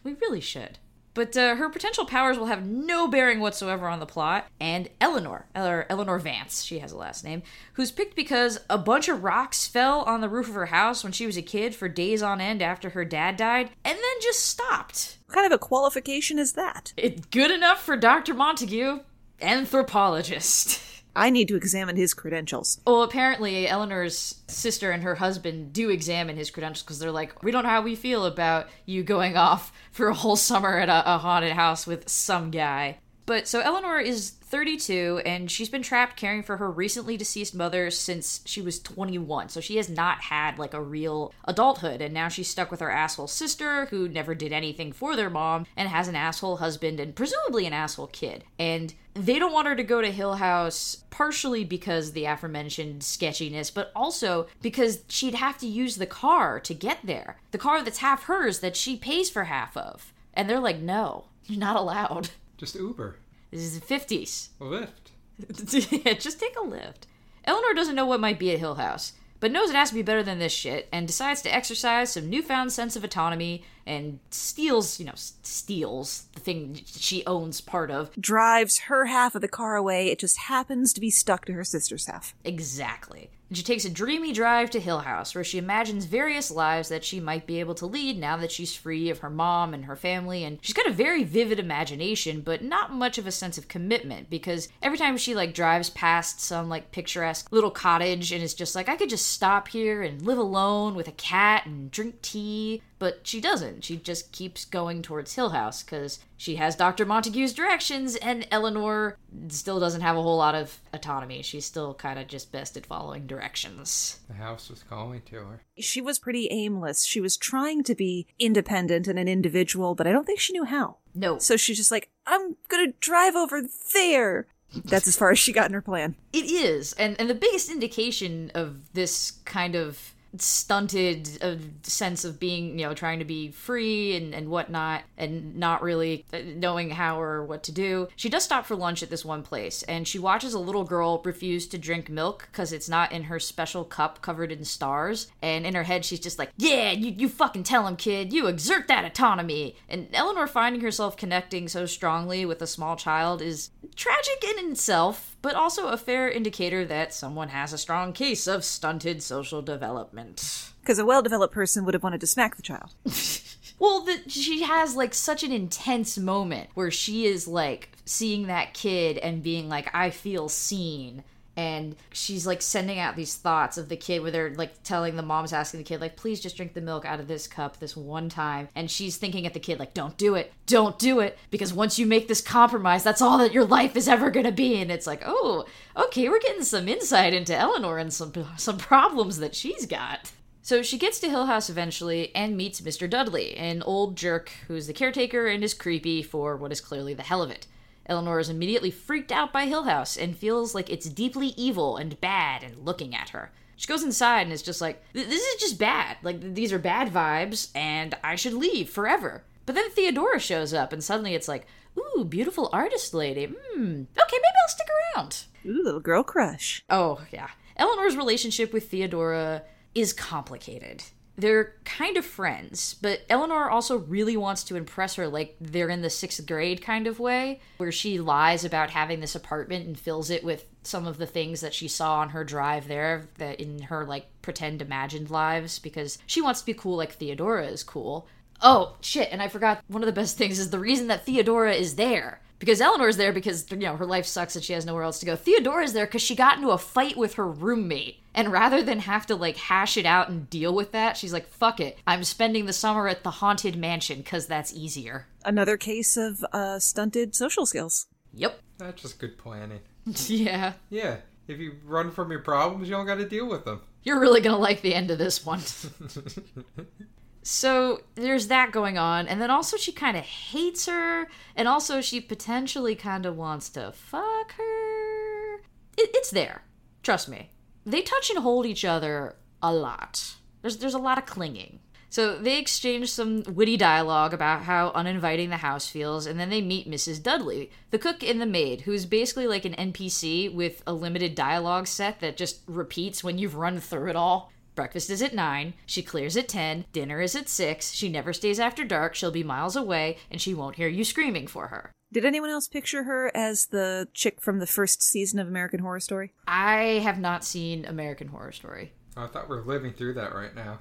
We really should. But uh, her potential powers will have no bearing whatsoever on the plot. And Eleanor, or Eleanor Vance, she has a last name, who's picked because a bunch of rocks fell on the roof of her house when she was a kid for days on end after her dad died, and then just stopped. what kind of a qualification is that? It's good enough for Dr. Montague, anthropologist. I need to examine his credentials. Well, apparently, Eleanor's sister and her husband do examine his credentials because they're like, we don't know how we feel about you going off for a whole summer at a, a haunted house with some guy. But so Eleanor is 32 and she's been trapped caring for her recently deceased mother since she was 21. So she has not had like a real adulthood. And now she's stuck with her asshole sister who never did anything for their mom and has an asshole husband and presumably an asshole kid. And they don't want her to go to Hill House partially because the aforementioned sketchiness, but also because she'd have to use the car to get there. The car that's half hers that she pays for half of. And they're like, no, you're not allowed. Just Uber. This is the 50s. Lyft. yeah, just take a lift. Eleanor doesn't know what might be at Hill House, but knows it has to be better than this shit, and decides to exercise some newfound sense of autonomy and steals, you know, steals the thing she owns part of. Drives her half of the car away. It just happens to be stuck to her sister's half. Exactly. She takes a dreamy drive to Hill House, where she imagines various lives that she might be able to lead now that she's free of her mom and her family. And she's got a very vivid imagination, but not much of a sense of commitment, because every time she like drives past some like picturesque little cottage and is just like, I could just stop here and live alone with a cat and drink tea. But she doesn't. She just keeps going towards Hill House because she has Dr. Montague's directions, and Eleanor still doesn't have a whole lot of autonomy. She's still kind of just best at following directions. The house was calling to her. She was pretty aimless. She was trying to be independent and an individual, but I don't think she knew how. No, So she's just like, I'm gonna drive over there. That's as far as she got in her plan. it is, and and the biggest indication of this kind of stunted uh, sense of being, you know, trying to be free and, and whatnot, and not really uh, knowing how or what to do. She does stop for lunch at this one place, and she watches a little girl refuse to drink milk because it's not in her special cup covered in stars. And in her head, she's just like, "Yeah, you you fucking tell him, kid. You exert that autonomy." And Eleanor finding herself connecting so strongly with a small child is tragic in itself, but also a fair indicator that someone has a strong case of stunted social development. Because a well developed person would have wanted to smack the child. Well, the, she has like such an intense moment where she is like seeing that kid and being like, I feel seen. And she's like sending out these thoughts of the kid where they're like telling the mom's asking the kid, like, please just drink the milk out of this cup this one time. And she's thinking at the kid, like, don't do it. Don't do it. Because once you make this compromise, that's all that your life is ever going to be. And it's like, oh, okay, we're getting some insight into Eleanor and some, some problems that she's got. So she gets to Hill House eventually and meets Mr. Dudley, an old jerk who's the caretaker and is creepy for what is clearly the hell of it. Eleanor is immediately freaked out by Hill House and feels like it's deeply evil and bad and looking at her. She goes inside and is just like, this is just bad. Like, these are bad vibes, and I should leave forever. But then Theodora shows up, and suddenly it's like, ooh, beautiful artist lady. Hmm, okay, maybe I'll stick around. Ooh, little girl crush. Oh, yeah. Eleanor's relationship with Theodora is complicated. They're kind of friends, but Eleanor also really wants to impress her, like they're in the sixth grade kind of way, where she lies about having this apartment and fills it with some of the things that she saw on her drive there that in her like pretend imagined lives because she wants to be cool like Theodora is cool. Oh shit, and I forgot one of the best things is the reason that Theodora is there. Because Eleanor's there because, you know, her life sucks and she has nowhere else to go. Theodora's there because she got into a fight with her roommate. And rather than have to, like, hash it out and deal with that, she's like, fuck it. I'm spending the summer at the Haunted Mansion because that's easier. Another case of uh, stunted social skills. Yep. That's just good planning. yeah. Yeah, if you run from your problems, you don't got to deal with them. You're really gonna like the end of this one. so there's that going on, and then also she kind of hates her, and also she potentially kind of wants to fuck her. It, it's there, trust me. They touch and hold each other a lot. There's there's a lot of clinging. So they exchange some witty dialogue about how uninviting the house feels, and then they meet Mrs. Dudley, the cook and the maid, who's basically like an NPC with a limited dialogue set that just repeats when you've run through it all. Breakfast is at 9, she clears at 10, dinner is at 6, she never stays after dark, she'll be miles away, and she won't hear you screaming for her. Did anyone else picture her as the chick from the first season of American Horror Story? I have not seen American Horror Story. I thought we are living through that right now.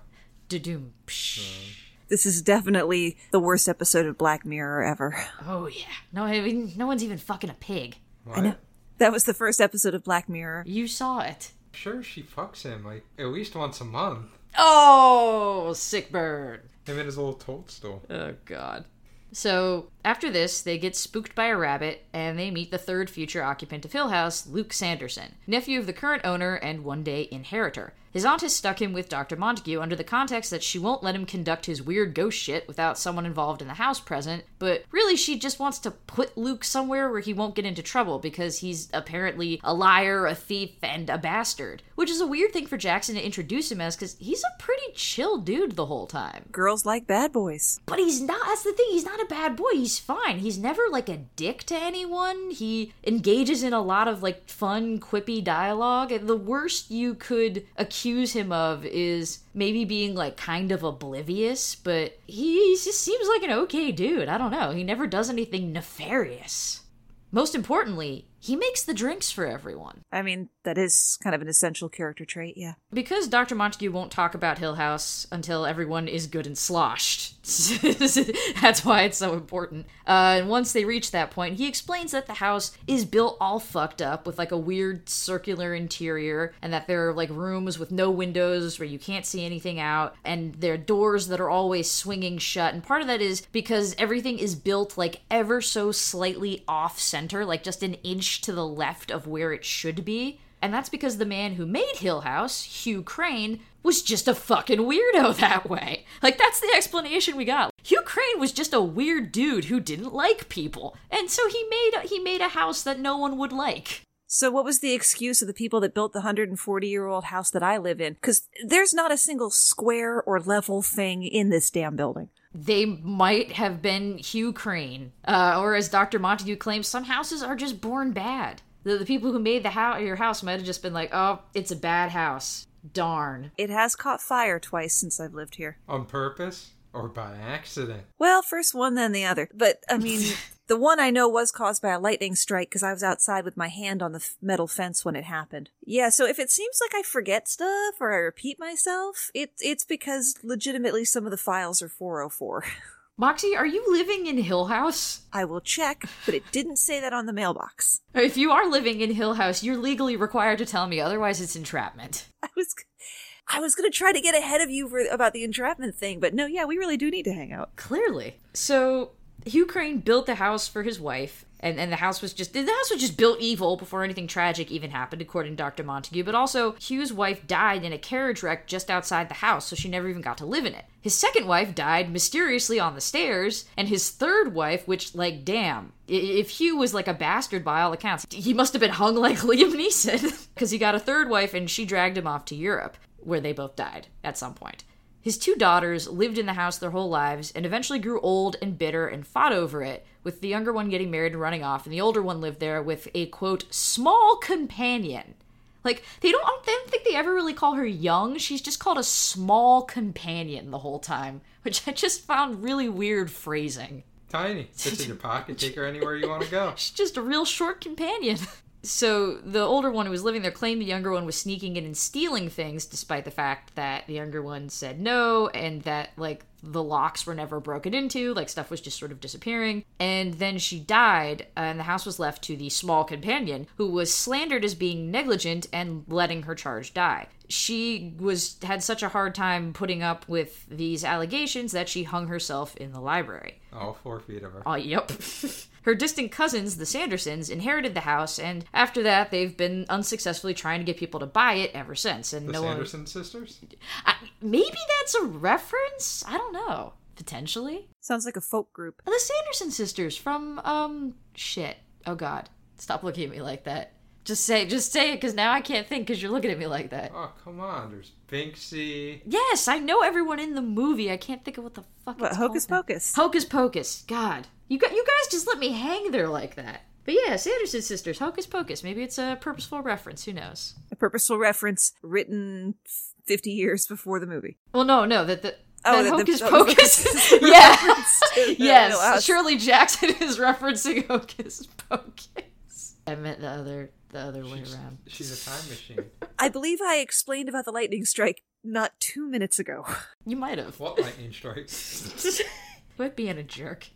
Da-doom. Psh. Mm. This is definitely the worst episode of Black Mirror ever. Oh yeah. No, I mean, no one's even fucking a pig. What? I know. That was the first episode of Black Mirror. You saw it. Sure, she fucks him like at least once a month. Oh, sick bird. Him and his little toadstool. Oh god. So after this, they get spooked by a rabbit, and they meet the third future occupant of Hill House, Luke Sanderson, nephew of the current owner and one day inheritor. His aunt has stuck him with Dr. Montague under the context that she won't let him conduct his weird ghost shit without someone involved in the house present, but really she just wants to put Luke somewhere where he won't get into trouble because he's apparently a liar, a thief, and a bastard. Which is a weird thing for Jackson to introduce him as because he's a pretty chill dude the whole time. Girls like bad boys. But he's not, that's the thing, he's not a bad boy, he's fine. He's never like a dick to anyone. He engages in a lot of like fun, quippy dialogue. The worst you could accuse him of is maybe being like kind of oblivious, but he just seems like an okay dude. I don't know. He never does anything nefarious. Most importantly, he makes the drinks for everyone. I mean, that is kind of an essential character trait, yeah. Because Dr. Montague won't talk about Hill House until everyone is good and sloshed. That's why it's so important. Uh, and once they reach that point, he explains that the house is built all fucked up with like a weird circular interior, and that there are like rooms with no windows where you can't see anything out, and there are doors that are always swinging shut. And part of that is because everything is built like ever so slightly off center, like just an inch to the left of where it should be. And that's because the man who made Hill House, Hugh Crane, was just a fucking weirdo that way. Like, that's the explanation we got. Hugh Crane was just a weird dude who didn't like people. And so he made a, he made a house that no one would like. So, what was the excuse of the people that built the 140 year old house that I live in? Because there's not a single square or level thing in this damn building. They might have been Hugh Crane. Uh, or as Dr. Montague claims, some houses are just born bad. The, the people who made the house, your house might have just been like, oh, it's a bad house. Darn. It has caught fire twice since I've lived here. On purpose or by accident? Well, first one, then the other. But, I mean, the one I know was caused by a lightning strike because I was outside with my hand on the f- metal fence when it happened. Yeah, so if it seems like I forget stuff or I repeat myself, it, it's because legitimately some of the files are 404. Moxie, are you living in Hill House? I will check, but it didn't say that on the mailbox. If you are living in Hill House, you're legally required to tell me, otherwise, it's entrapment. I was. I was gonna try to get ahead of you for, about the entrapment thing, but no, yeah, we really do need to hang out. Clearly. So, Hugh Crane built the house for his wife, and, and the house was just the house was just built evil before anything tragic even happened, according to Dr. Montague. But also, Hugh's wife died in a carriage wreck just outside the house, so she never even got to live in it. His second wife died mysteriously on the stairs, and his third wife, which, like, damn, if Hugh was like a bastard by all accounts, he must have been hung like Liam Neeson, because he got a third wife and she dragged him off to Europe, where they both died at some point. His two daughters lived in the house their whole lives and eventually grew old and bitter and fought over it, with the younger one getting married and running off, and the older one lived there with a quote, small companion. Like they don't, I don't, think they ever really call her young. She's just called a small companion the whole time, which I just found really weird phrasing. Tiny. Fits in your pocket. Take her anywhere you want to go. She's just a real short companion. So the older one who was living there claimed the younger one was sneaking in and stealing things, despite the fact that the younger one said no, and that like the locks were never broken into, like stuff was just sort of disappearing. And then she died, uh, and the house was left to the small companion, who was slandered as being negligent and letting her charge die. She was had such a hard time putting up with these allegations that she hung herself in the library. All four feet of her. Oh, yep. Her distant cousins, the Sandersons, inherited the house, and after that, they've been unsuccessfully trying to get people to buy it ever since. And The no one, Sanderson sisters? I, maybe that's a reference. I don't know. Potentially, Sounds like a folk group. the Sanderson sisters from um shit. Oh God, stop looking at me like that. Just say, just say it, because now I can't think because you're looking at me like that. Oh, come on. There's Binksy. Yes, I know everyone in the movie. I can't think of what the fuck. What, it's Hocus called now. Pocus? Hocus Pocus. God, you got you guys just let me hang there like that. But yeah, Sanderson sisters, Hocus Pocus. Maybe it's a purposeful reference. Who knows? A purposeful reference written 50 years before the movie. Well, no, no, that the. Oh, that that the- Hocus oh, Pocus. Hocus- yeah. reference to the yes. house. Shirley Jackson is referencing Hocus Pocus. I meant the other the other way around. She's a time machine. I believe I explained about the lightning strike not two minutes ago. You might have. What lightning strike? Quit being a jerk.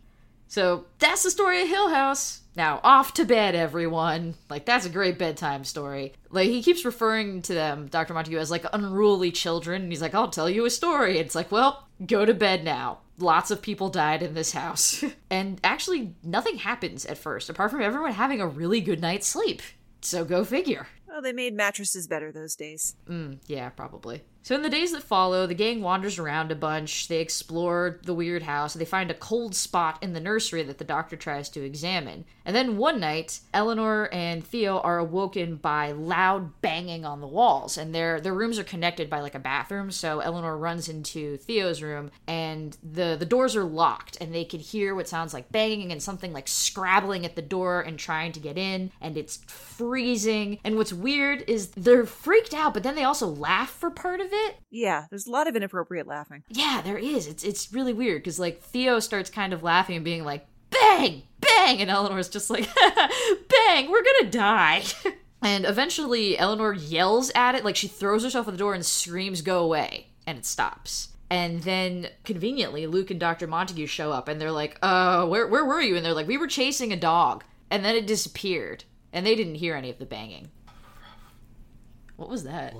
So that's the story of Hill House. Now off to bed, everyone. Like that's a great bedtime story. Like he keeps referring to them, Dr. Montague, as like unruly children, and he's like, "I'll tell you a story." It's like, well, go to bed now. Lots of people died in this house, and actually nothing happens at first, apart from everyone having a really good night's sleep. So go figure. Well, they made mattresses better those days. Mm, yeah, probably. So in the days that follow, the gang wanders around a bunch. They explore the weird house. They find a cold spot in the nursery that the doctor tries to examine. And then one night, Eleanor and Theo are awoken by loud banging on the walls, and their their rooms are connected by like a bathroom. So Eleanor runs into Theo's room, and the the doors are locked, and they can hear what sounds like banging and something like scrabbling at the door and trying to get in, and it's freezing. And what's weird is they're freaked out, but then they also laugh for part of it. Yeah, there's a lot of inappropriate laughing. Yeah, there is. It's it's really weird because like Theo starts kind of laughing and being like, "Bang, bang," and Eleanor's just like, "Bang, we're gonna die." and eventually, Eleanor yells at it, like she throws herself at the door and screams, "Go away!" and it stops. And then conveniently, Luke and Dr. Montague show up and they're like, uh, where, where were you? And they're like, we were chasing a dog. And then it disappeared. And they didn't hear any of the banging. What was that?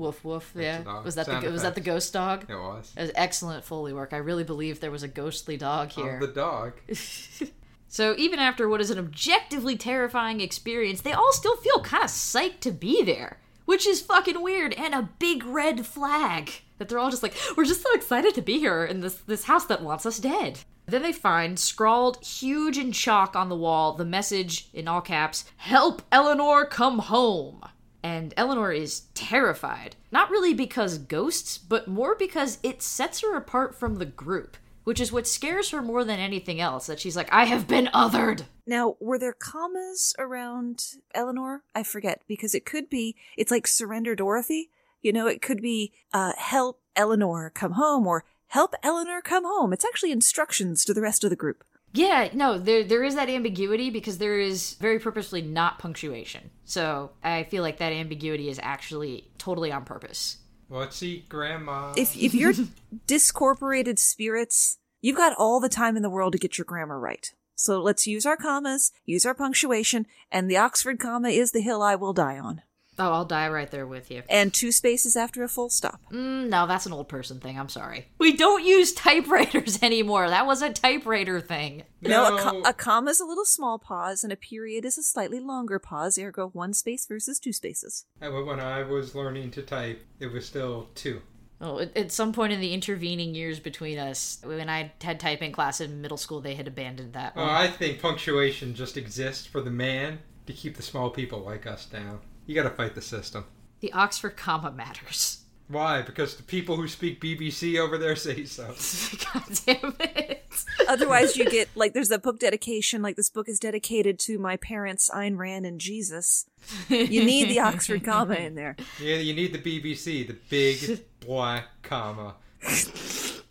Woof, woof. Woof woof. That's Yeah. Was that Sound the was that the ghost dog? It was. It was excellent Foley work. I really believe there was a ghostly dog here. The dog. So even after what is an objectively terrifying experience, they all still feel kind of psyched to be there, which is fucking weird and a big red flag. That they're all just like, we're just so excited to be here in this this house that wants us dead. Then they find scrawled huge in chalk on the wall the message in all caps, "Help Eleanor come home." And Eleanor is terrified, not really because ghosts, but more because it sets her apart from the group, which is what scares her more than anything else. That she's like, I have been othered. Now, were there commas around Eleanor? I forget because it could be it's like surrender Dorothy. You know, it could be uh, help Eleanor come home or help Eleanor come home. It's actually instructions to the rest of the group. Yeah, no, there there is that ambiguity because there is very purposefully not punctuation. So I feel like that ambiguity is actually totally on purpose. Let's eat grandma. If if you're discorporated spirits, you've got all the time in the world to get your grammar right. So let's use our commas, use our punctuation, and the Oxford comma is the hill I will die on. Oh, I'll die right there with you. And two spaces after a full stop. Mm, no, that's an old person thing. I'm sorry. We don't use typewriters anymore. That was a typewriter thing. No, a, co- a comma is a little small pause, and a period is a slightly longer pause, ergo one space versus two spaces. And when I was learning to type, it was still two. Oh, at, at some point in the intervening years between us, when I had typing class in middle school, they had abandoned that Oh, one. I think punctuation just exists for the man to keep the small people like us down. You gotta fight the system. The Oxford comma matters. Why? Because the people who speak BBC over there say so. God damn it. Otherwise, you get like there's a book dedication. Like this book is dedicated to my parents, Ayn Rand and Jesus. You need the Oxford comma in there. Yeah, you need the BBC, the big black comma.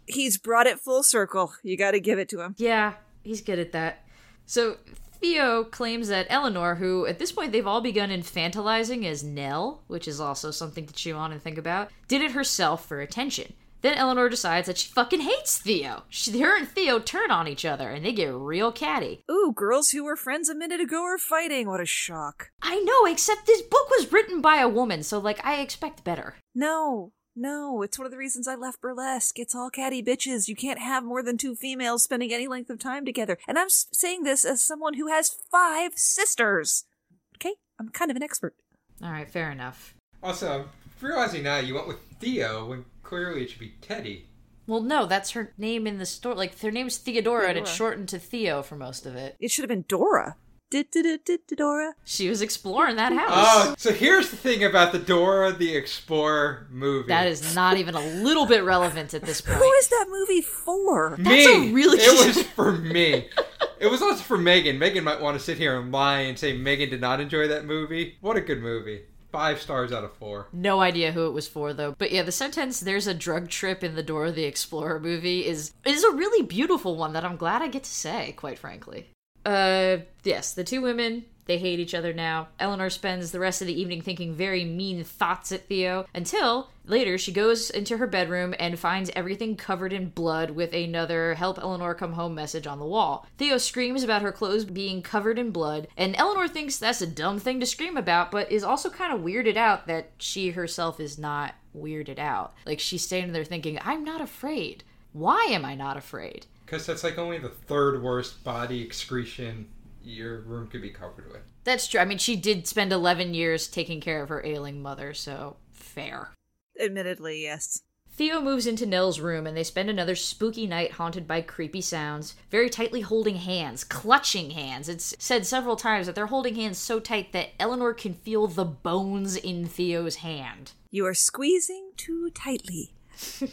He's brought it full circle. You got to give it to him. Yeah, he's good at that. So Theo claims that Eleanor, who at this point they've all begun infantilizing as Nell, which is also something to chew on and think about, did it herself for attention. Then Eleanor decides that she fucking hates Theo. She, her and Theo turn on each other and they get real catty. Ooh, girls who were friends a minute ago are fighting. What a shock. I know, except this book was written by a woman, so like I expect better. No, no, it's one of the reasons I left burlesque. It's all catty bitches. You can't have more than two females spending any length of time together. And I'm saying this as someone who has five sisters. Okay? I'm kind of an expert. All right, fair enough. Also, I'm realizing now you went with Theo when clearly it should be Teddy. Well, no, that's her name in the story. Like her name's Theodora, and it's shortened to Theo for most of it. It should have been Dora. Dora. She was exploring that house. Oh, so here's the thing about the Dora the Explorer movie. That is not even a little bit relevant at this point. Who is that movie for? me. That's a really- It was for me. It was also for Megan. Megan might want to sit here and lie and say Megan did not enjoy that movie. What a good movie. Five stars out of four. No idea who it was for though. But yeah, the sentence "There's a drug trip in the Dora the Explorer movie" is is a really beautiful one that I'm glad I get to say. Quite frankly. Uh, yes, the two women they hate each other now. Eleanor spends the rest of the evening thinking very mean thoughts at Theo until later she goes into her bedroom and finds everything covered in blood with another help Eleanor come home message on the wall. Theo screams about her clothes being covered in blood, and Eleanor thinks that's a dumb thing to scream about, but is also kind of weirded out that she herself is not weirded out. Like she's standing there thinking, I'm not afraid. Why am I not afraid? Because that's like only the third worst body excretion your room could be covered with. That's true. I mean, she did spend 11 years taking care of her ailing mother, so fair. Admittedly, yes. Theo moves into Nell's room and they spend another spooky night haunted by creepy sounds, very tightly holding hands, clutching hands. It's said several times that they're holding hands so tight that Eleanor can feel the bones in Theo's hand. You are squeezing too tightly.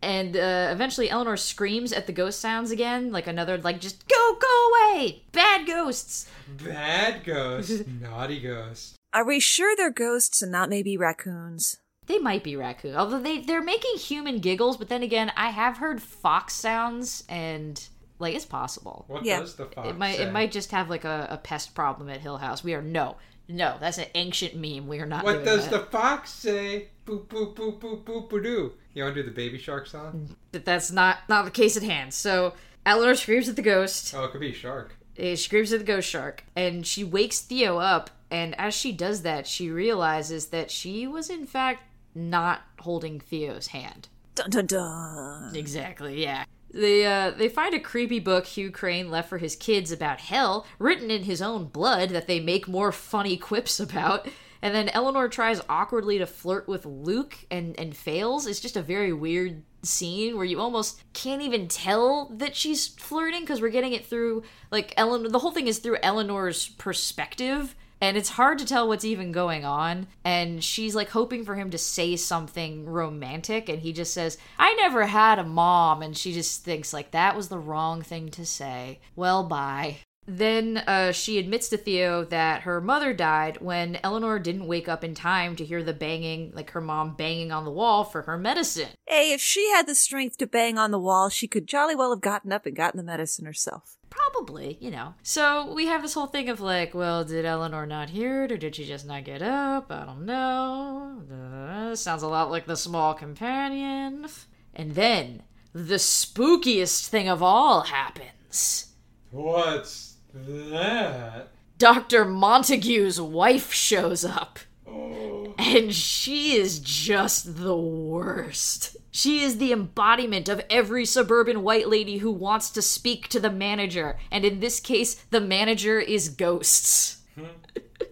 And uh, eventually Eleanor screams at the ghost sounds again, like another, like, just go, go away! Bad ghosts! Bad ghosts, naughty ghosts. Are we sure they're ghosts and not maybe raccoons? They might be raccoon, although they they're making human giggles. But then again, I have heard fox sounds, and like it's possible. What Yeah. does the fox It might say? it might just have like a, a pest problem at Hill House. We are no no. That's an ancient meme. We are not. What doing does that. the fox say? Boop boop boop boop boop boop doo. You want to do the baby shark song? But that's not not the case at hand. So Eleanor screams at the ghost. Oh, it could be shark. Uh, She screams at the ghost shark, and she wakes Theo up. And as she does that, she realizes that she was in fact not holding Theo's hand. Dun dun dun. Exactly, yeah. They uh they find a creepy book Hugh Crane left for his kids about hell, written in his own blood that they make more funny quips about. And then Eleanor tries awkwardly to flirt with Luke and and fails. It's just a very weird scene where you almost can't even tell that she's flirting because we're getting it through like Ellen the whole thing is through Eleanor's perspective and it's hard to tell what's even going on. And she's like hoping for him to say something romantic and he just says i never had a mom and she just thinks like that was the wrong thing to say. Well bye then uh, she admits to Theo that her mother died when Eleanor didn't wake up in time to hear the banging, like her mom banging on the wall for her medicine. Hey, if she had the strength to bang on the wall, she could jolly well have gotten up and gotten the medicine herself. Probably, you know. So we have this whole thing of like, well, did Eleanor not hear it or did she just not get up? I don't know. Uh, sounds a lot like the small companion. And then the spookiest thing of all happens. What's that? Dr. Montague's wife shows up. Oh. And she is just the worst. She is the embodiment of every suburban white lady who wants to speak to the manager. And in this case, the manager is ghosts. Hmm.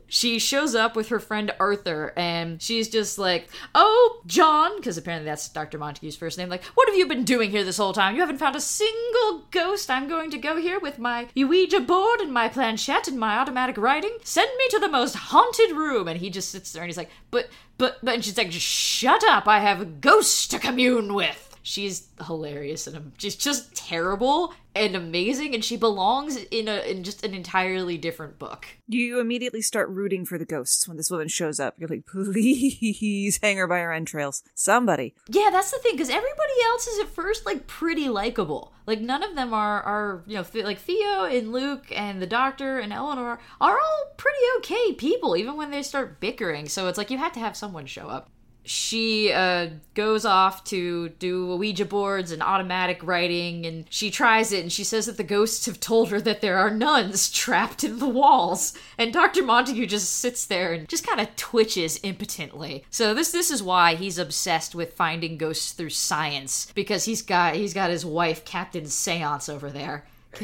She shows up with her friend Arthur, and she's just like, Oh, John, because apparently that's Dr. Montague's first name. Like, what have you been doing here this whole time? You haven't found a single ghost. I'm going to go here with my Ouija board and my planchette and my automatic writing. Send me to the most haunted room. And he just sits there and he's like, But, but, but, and she's like, Just shut up. I have ghosts to commune with. She's hilarious and she's just terrible and amazing, and she belongs in a in just an entirely different book. You immediately start rooting for the ghosts when this woman shows up. You're like, please hang her by her entrails. Somebody. Yeah, that's the thing because everybody else is at first like pretty likable. Like none of them are are you know like Theo and Luke and the Doctor and Eleanor are all pretty okay people, even when they start bickering. So it's like you have to have someone show up. She uh, goes off to do Ouija boards and automatic writing, and she tries it, and she says that the ghosts have told her that there are nuns trapped in the walls. And Dr. Montague just sits there and just kind of twitches impotently. So this this is why he's obsessed with finding ghosts through science because he's got he's got his wife Captain Seance over there.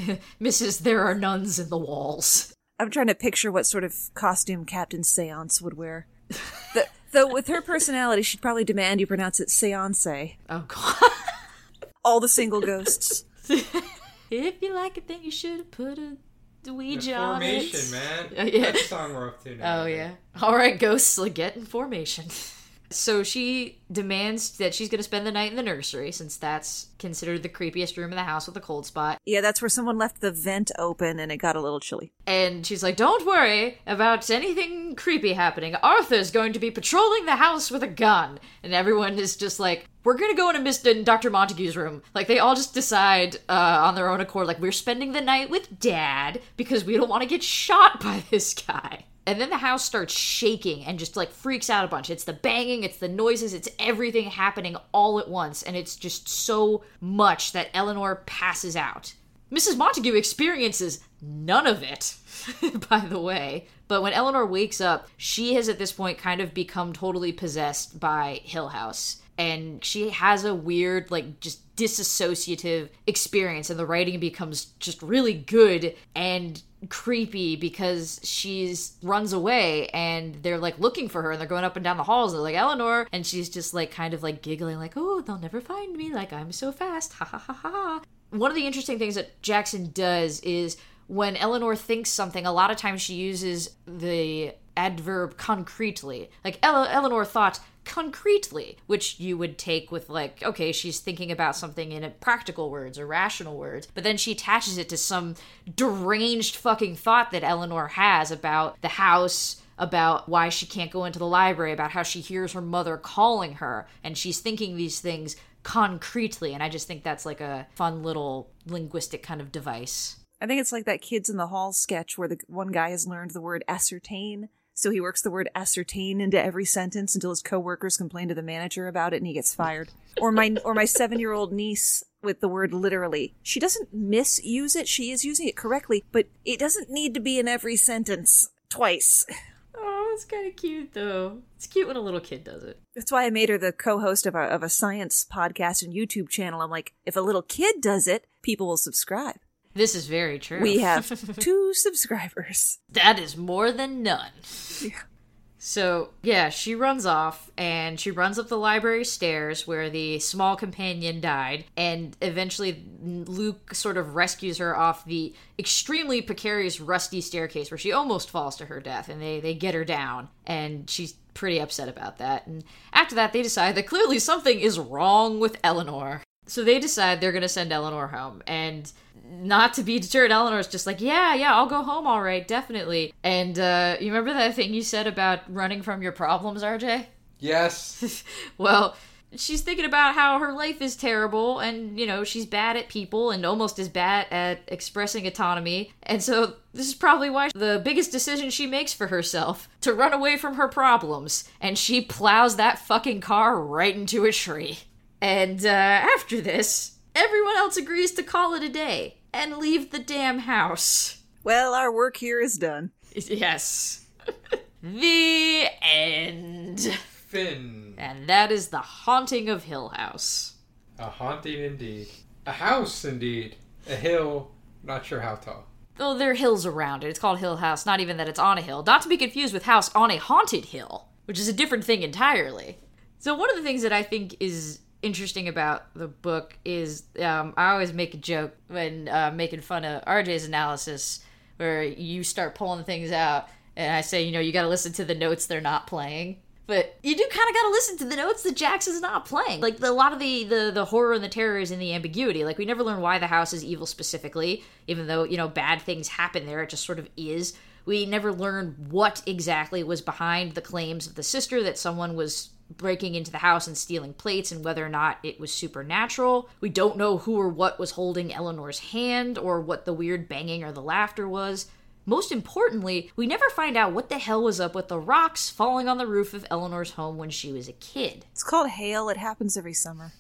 Mrs. There are nuns in the walls. I'm trying to picture what sort of costume Captain Seance would wear. The, though with her personality, she'd probably demand you pronounce it seance. Oh god. All the single ghosts. if you like it, then you should have put a Ouija on it. Formation, man. Uh, yeah. That's the song we're up to now. Oh yeah. All right, ghosts, like, get in formation. So she demands that she's going to spend the night in the nursery since that's considered the creepiest room in the house with a cold spot. Yeah, that's where someone left the vent open and it got a little chilly. And she's like, "Don't worry about anything creepy happening. Arthur's going to be patrolling the house with a gun." And everyone is just like, "We're going to go into Mr. Dr. Montague's room." Like they all just decide uh, on their own accord, like we're spending the night with Dad because we don't want to get shot by this guy. And then the house starts shaking and just like freaks out a bunch. It's the banging, it's the noises, it's everything happening all at once. And it's just so much that Eleanor passes out. Mrs. Montague experiences none of it, by the way. But when Eleanor wakes up, she has at this point kind of become totally possessed by Hill House. And she has a weird, like, just disassociative experience, and the writing becomes just really good and creepy because she's runs away and they're like looking for her and they're going up and down the halls and they're like Eleanor and she's just like kind of like giggling like oh they'll never find me like I'm so fast ha ha ha ha one of the interesting things that Jackson does is when Eleanor thinks something, a lot of times she uses the adverb concretely. Like Ele- Eleanor thought concretely, which you would take with like, okay, she's thinking about something in practical words or rational words, but then she attaches it to some deranged fucking thought that Eleanor has about the house about why she can't go into the library, about how she hears her mother calling her, and she's thinking these things concretely. And I just think that's like a fun little linguistic kind of device. I think it's like that Kids in the Hall sketch where the one guy has learned the word ascertain. So he works the word ascertain into every sentence until his coworkers complain to the manager about it and he gets fired. Or my or my seven year old niece with the word literally. She doesn't misuse it, she is using it correctly, but it doesn't need to be in every sentence twice. Oh, it's kind of cute though. It's cute when a little kid does it. That's why I made her the co-host of a of a science podcast and YouTube channel. I'm like, if a little kid does it, people will subscribe. This is very true. We have two subscribers. that is more than none. So, yeah, she runs off and she runs up the library stairs where the small companion died. And eventually, Luke sort of rescues her off the extremely precarious, rusty staircase where she almost falls to her death. And they, they get her down. And she's pretty upset about that. And after that, they decide that clearly something is wrong with Eleanor. So they decide they're going to send Eleanor home. And not to be deterred, Eleanor's just like, yeah, yeah, I'll go home all right, definitely. And uh, you remember that thing you said about running from your problems, RJ? Yes. Well, she's thinking about how her life is terrible and, you know, she's bad at people and almost as bad at expressing autonomy. And so this is probably why the biggest decision she makes for herself to run away from her problems. And she plows that fucking car right into a tree. And uh, after this, everyone else agrees to call it a day and leave the damn house. Well, our work here is done. Yes. the end. Finn. And that is the haunting of Hill House. A haunting indeed. A house indeed. A hill. Not sure how tall. Oh, there are hills around it. It's called Hill House, not even that it's on a hill. Not to be confused with house on a haunted hill, which is a different thing entirely. So, one of the things that I think is interesting about the book is um, I always make a joke when uh, making fun of RJ's analysis, where you start pulling things out, and I say, you know, you got to listen to the notes they're not playing. But you do kind of got to listen to the notes that Jax is not playing. Like the, a lot of the, the the horror and the terror is in the ambiguity. Like we never learn why the house is evil specifically, even though you know bad things happen there. It just sort of is. We never learn what exactly was behind the claims of the sister that someone was breaking into the house and stealing plates and whether or not it was supernatural. We don't know who or what was holding Eleanor's hand or what the weird banging or the laughter was. Most importantly, we never find out what the hell was up with the rocks falling on the roof of Eleanor's home when she was a kid. It's called hail. It happens every summer.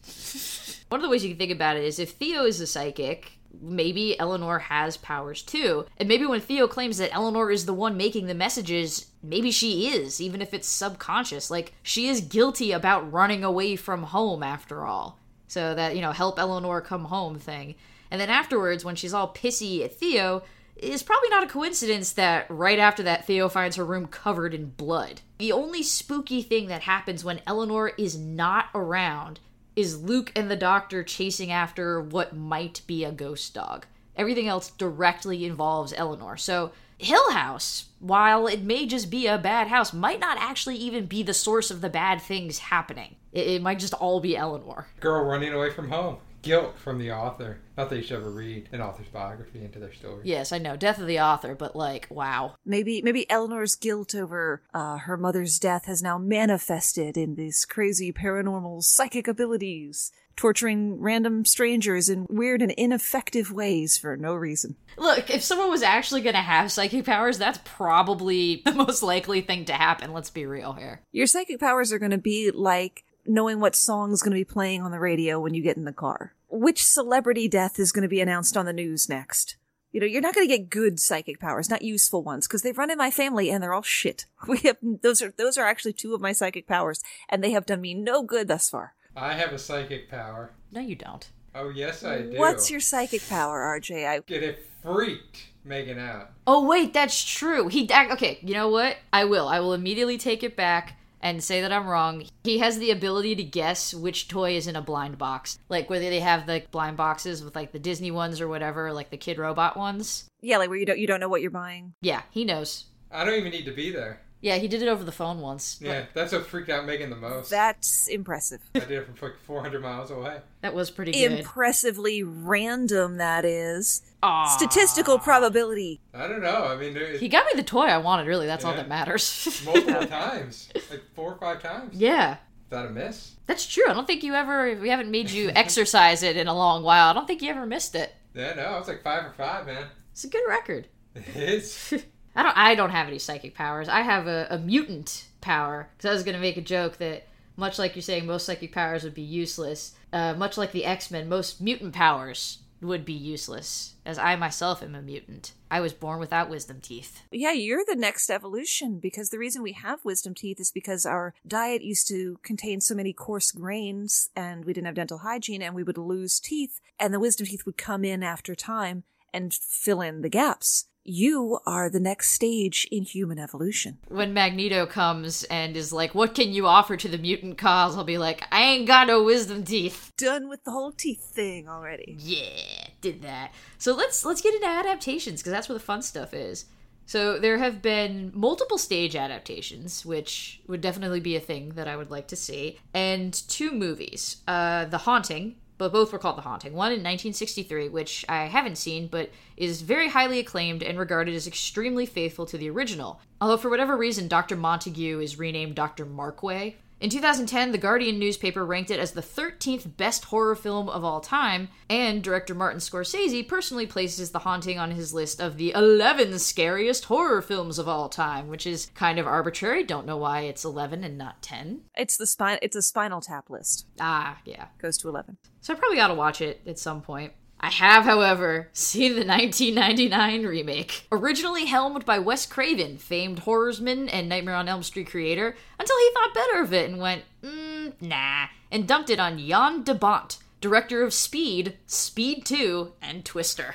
One of the ways you can think about it is if Theo is a psychic, maybe Eleanor has powers too. And maybe when Theo claims that Eleanor is the one making the messages, maybe she is, even if it's subconscious. Like, she is guilty about running away from home after all. So that, you know, help Eleanor come home thing. And then afterwards, when she's all pissy at Theo, it's probably not a coincidence that right after that, Theo finds her room covered in blood. The only spooky thing that happens when Eleanor is not around is Luke and the doctor chasing after what might be a ghost dog. Everything else directly involves Eleanor. So, Hill House, while it may just be a bad house, might not actually even be the source of the bad things happening. It, it might just all be Eleanor. Girl running away from home. Guilt from the author. Not that you should ever read an author's biography into their story. Yes, I know, death of the author, but like, wow. Maybe maybe Eleanor's guilt over uh, her mother's death has now manifested in these crazy paranormal psychic abilities, torturing random strangers in weird and ineffective ways for no reason. Look, if someone was actually going to have psychic powers, that's probably the most likely thing to happen. Let's be real here. Your psychic powers are going to be like knowing what song's going to be playing on the radio when you get in the car. Which celebrity death is going to be announced on the news next? You know, you're not going to get good psychic powers, not useful ones, because they've run in my family and they're all shit. We have those are those are actually two of my psychic powers, and they have done me no good thus far. I have a psychic power. No, you don't. Oh, yes, I do. What's your psychic power, RJ? I Get it freaked making out. Oh wait, that's true. He okay. You know what? I will. I will immediately take it back and say that I'm wrong. He has the ability to guess which toy is in a blind box, like whether they have the blind boxes with like the Disney ones or whatever, like the Kidrobot ones. yeah, like where you don't you don't know what you're buying. Yeah, he knows. I don't even need to be there. Yeah, he did it over the phone once. Yeah, that's what freaked out Megan the most. That's impressive. I did it from like 400 miles away. That was pretty good. Impressively random. That is Aw. statistical probability. I don't know. I mean, there- He got me the toy I wanted. Really, that's all that matters. multiple times, like four or five times. yeah. Is that a miss? That's true. I don't think you ever. We haven't made you exercise it in a long while. I don't think you ever missed it. Yeah, no, it's like five or five, man. It's a good record. It is. I don't. I don't have any psychic powers. I have a, a mutant power because I was going to make a joke that much like you're saying, most psychic powers would be useless. Uh, much like the X Men, most mutant powers would be useless. As I myself am a mutant. I was born without wisdom teeth. Yeah, you're the next evolution because the reason we have wisdom teeth is because our diet used to contain so many coarse grains and we didn't have dental hygiene and we would lose teeth and the wisdom teeth would come in after time and fill in the gaps. You are the next stage in human evolution. When Magneto comes and is like, "What can you offer to the mutant cause?" I'll be like, "I ain't got no wisdom teeth." Done with the whole teeth thing already. Yeah, did that. So let's let's get into adaptations because that's where the fun stuff is. So there have been multiple stage adaptations, which would definitely be a thing that I would like to see, and two movies. Uh, The Haunting, but both were called The Haunting. One in 1963, which I haven't seen, but is very highly acclaimed and regarded as extremely faithful to the original. Although for whatever reason, Dr. Montague is renamed Dr. Markway. In 2010, The Guardian newspaper ranked it as the 13th best horror film of all time, and director Martin Scorsese personally places The Haunting on his list of the 11 scariest horror films of all time, which is kind of arbitrary. Don't know why it's 11 and not 10. It's the spine it's a spinal tap list. Ah, yeah. Goes to 11. So I probably got to watch it at some point. I have, however, seen the 1999 remake, originally helmed by Wes Craven, famed horrorsman and Nightmare on Elm Street creator, until he thought better of it and went, mm, nah, and dumped it on Jan de Bont, director of Speed, Speed 2, and Twister.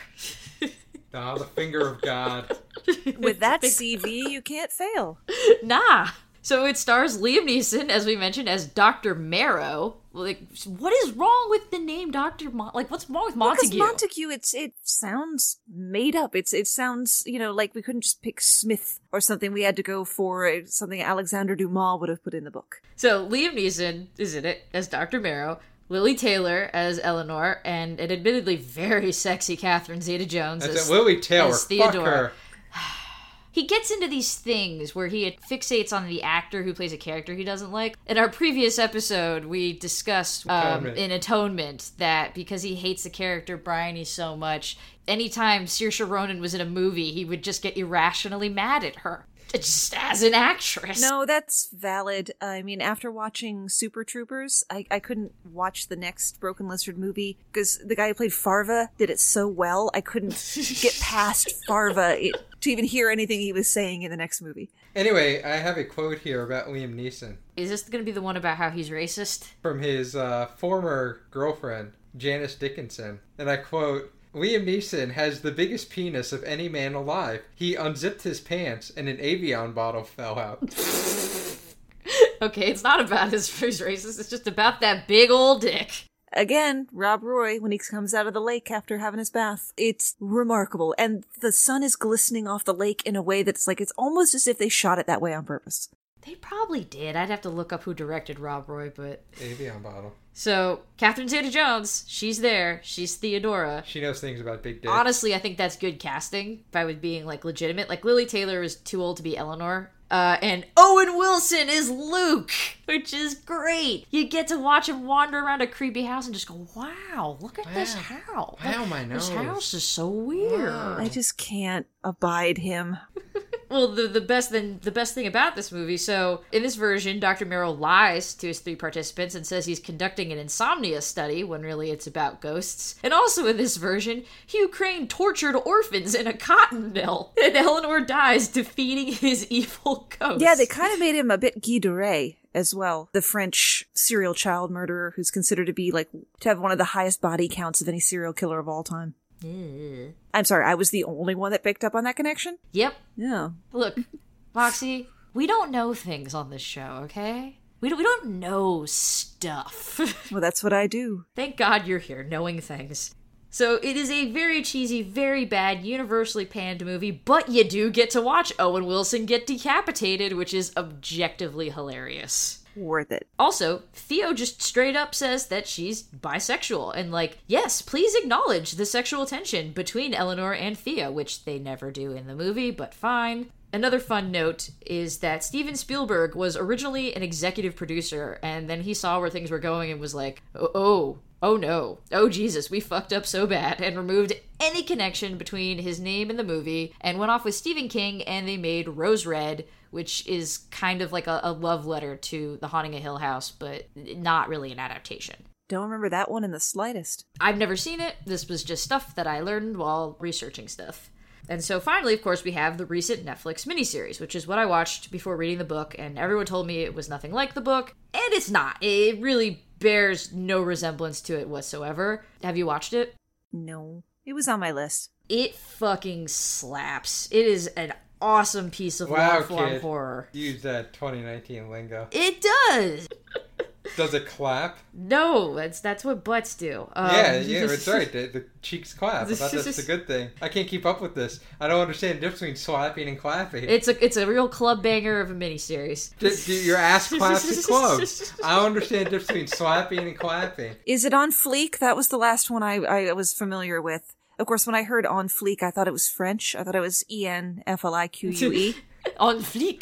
Ah, the finger of God. With that CV, you can't fail. nah. So it stars Liam Neeson, as we mentioned, as Dr. Marrow. Like, what is wrong with the name Dr. Mon- like, what's wrong with Because Montague? Montague, it's it sounds made up. It's it sounds you know like we couldn't just pick Smith or something. We had to go for uh, something Alexander Dumas would have put in the book. So Liam Neeson is in it as Dr. Marrow, Lili Taylor as Eleanor, and an admittedly very sexy Catherine Zeta-Jones That's as it. Lili Taylor. as Fuck her. He gets into these things where he fixates on the actor who plays a character he doesn't like. In our previous episode, we discussed um, Atonement. in Atonement that because he hates the character Bryony so much, anytime Saoirse Ronan was in a movie, he would just get irrationally mad at her. Just as an actress. No, that's valid. I mean, after watching Super Troopers, I, I couldn't watch the next Broken Lizard movie because the guy who played Farva did it so well. I couldn't get past Farva it, to even hear anything he was saying in the next movie. Anyway, I have a quote here about Liam Neeson Is this going to be the one about how he's racist? from his uh, former girlfriend, Janice Dickinson. And I quote Liam Neeson has the biggest penis of any man alive. He unzipped his pants and an Evian bottle fell out. Okay, it's not about his his racist. It's just about that big old dick. Again, Rob Roy, when he comes out of the lake after having his bath, it's remarkable. And the sun is glistening off the lake in a way that's like, it's almost as if they shot it that way on purpose. They probably did. I'd have to look up who directed Rob Roy, but Evian bottle. so Catherine Zeta-Jones, she's there. She's Theodora. She knows things about big dicks. Honestly, I think that's good casting. If I was being like legitimate, like Lili Taylor is too old to be Eleanor. Uh, and Owen Wilson is Luke, which is great. You get to watch him wander around a creepy house and just go, "Wow, look at this house! Wow, my This house is so weird." I just can't abide him. Well, the the best thing the best thing about this movie. So in this version, Dr. Merrill lies to his three participants and says he's conducting an insomnia study when really it's about ghosts. And also in this version, Hugh Crane tortured orphans in a cotton mill, and Eleanor dies defeating his evil ghost. Yeah, they kind of made him a bit Guy de Rais as well. The French serial child murderer who's considered to be like to have one of the highest body counts of any serial killer of all time. Ugh. I'm sorry, I was the only one that picked up on that connection? Yep. Yeah. Look, Moxie, we don't know things on this show, okay? We don't, we don't know stuff. Well, that's what I do. Thank God you're here, knowing things. So it is a very cheesy, very bad, universally panned movie, but you do get to watch Owen Wilson get decapitated, which is objectively hilarious. Worth it. Also, Theo just straight up says that she's bisexual, and like, yes, please acknowledge the sexual tension between Eleanor and Theo, which they never do in the movie, but fine. Another fun note is that Steven Spielberg was originally an executive producer, and then he saw where things were going and was like, oh, oh, oh no, oh Jesus, we fucked up so bad, and removed any connection between his name and the movie, and went off with Stephen King, and they made Rose Red, which is kind of like a, a love letter to The Haunting of Hill House, but not really an adaptation. Don't remember that one in the slightest. I've never seen it. This was just stuff that I learned while researching stuff. And so finally, of course, we have the recent Netflix miniseries, which is what I watched before reading the book, and everyone told me it was nothing like the book, and it's not. It really bears no resemblance to it whatsoever. Have you watched it? No. It was on my list. It fucking slaps. It is an awesome piece of Wow, long form horror. Use that 2019 lingo. It does. Does it clap? No, that's that's what butts do. Um, yeah, yeah, that's right. The, the cheeks clap. I thought that's the good thing. I can't keep up with this. I don't understand the difference between slapping and clapping. It's a it's a real club banger of a miniseries. D- d- your ass claps and clubs. I don't understand the difference between slapping and clapping. Is it on Fleek? That was the last one I, I was familiar with. Of course, when I heard on Fleek, I thought it was French. I thought it was E N F L I Q U E. On fleek.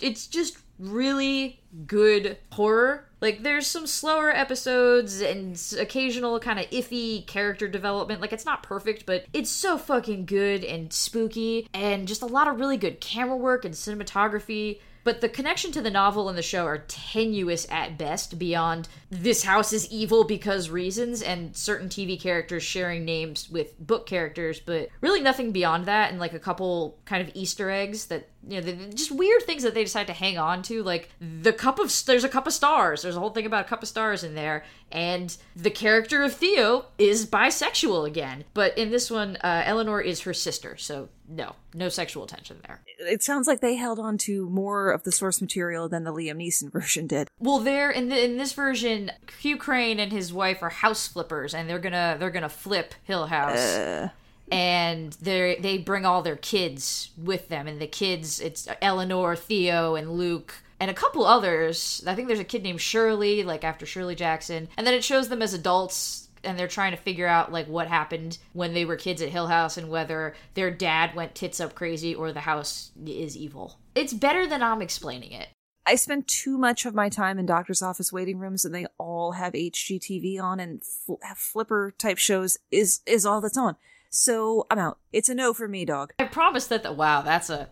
it's just really good horror. Like there's some slower episodes and occasional kind of iffy character development. Like it's not perfect, but it's so fucking good and spooky and just a lot of really good camera work and cinematography. But the connection to the novel and the show are tenuous at best beyond this house is evil because reasons and certain TV characters sharing names with book characters, but really nothing beyond that and like a couple kind of Easter eggs that you know, the, just weird things that they decide to hang on to. Like the cup of there's a cup of stars. There's a whole thing about a cup of stars in there, and the character of Theo is bisexual again. But in this one, uh, Eleanor is her sister, so no, no sexual tension there. It sounds like they held on to more of the source material than the Liam Neeson version did. Well, there in the, in this version, Hugh Crane and his wife are house flippers, and they're gonna they're gonna flip Hill House. And they they bring all their kids with them. And the kids it's eleanor theo and luke and a couple others. I think there's a kid named shirley like after shirley jackson. And then it shows them as adults and they're trying to figure out like what happened when they were kids at hill house and whether their dad went tits up crazy or the house is evil. It's better than i'm explaining it. I spend too much of my time in doctor's office waiting rooms, and they all have HGTV on, and fl- flipper type shows is is all that's on. So I'm out. It's a no for me, dog. I promise that the wow, that's a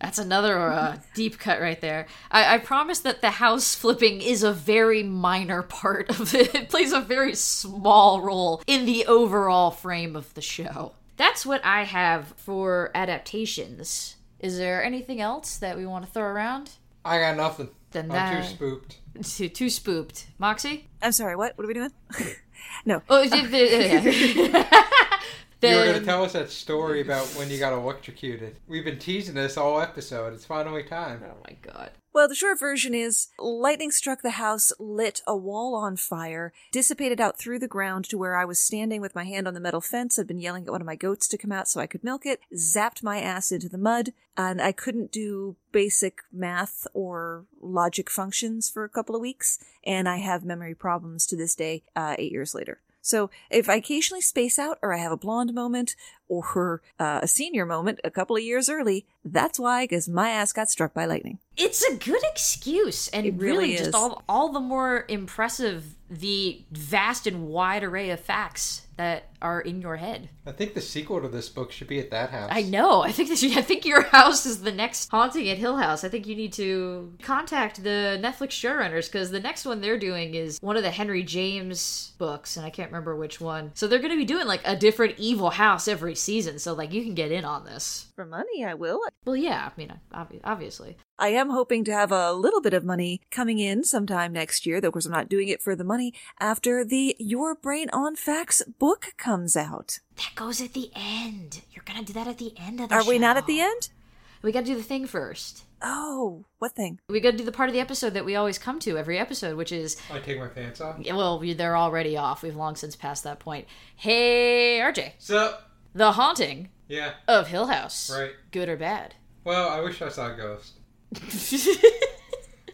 that's another uh, deep cut right there. I, I promise that the house flipping is a very minor part of it. It plays a very small role in the overall frame of the show. That's what I have for adaptations. Is there anything else that we want to throw around? I got nothing. Then I'm that- too spooked. Too, too spooked. Moxie? I'm sorry. What? What are we doing? no. Oh, yeah. You were going to tell us that story about when you got electrocuted. We've been teasing this all episode. It's finally time. Oh my god. Well, the short version is lightning struck the house, lit a wall on fire, dissipated out through the ground to where I was standing with my hand on the metal fence. I'd been yelling at one of my goats to come out so I could milk it, zapped my ass into the mud, and I couldn't do basic math or logic functions for a couple of weeks, and I have memory problems to this day, uh, eight years later. So if I occasionally space out or I have a blonde moment or uh, a senior moment a couple of years early, that's why, because my ass got struck by lightning. It's a good excuse, and It really, really just is. all all the more impressive the vast and wide array of facts that are in your head. I think the sequel to this book should be at that house. I know. I think that you, I think your house is the next haunting at Hill House. I think you need to contact the Netflix showrunners because the next one they're doing is one of the Henry James books, and I can't remember which one. So they're going to be doing like a different evil house every season. So like you can get in on this. For money, I will. Well, yeah. I mean, obvi- obviously. I am hoping to have a little bit of money coming in sometime next year, though of course I'm not doing it for the money, after the Your Brain on Facts book comes out. That goes at the end. You're gonna do that at the end of the Are we not at the end? We gotta do the thing first. Oh, what thing? We gotta do the part of the episode that we always come to every episode, which is I take my pants off. well, they're already off. We've long since passed that point. Hey, RJ, So, the haunting yeah, of Hill House. right. Good or bad? Well, I wish I saw a ghost.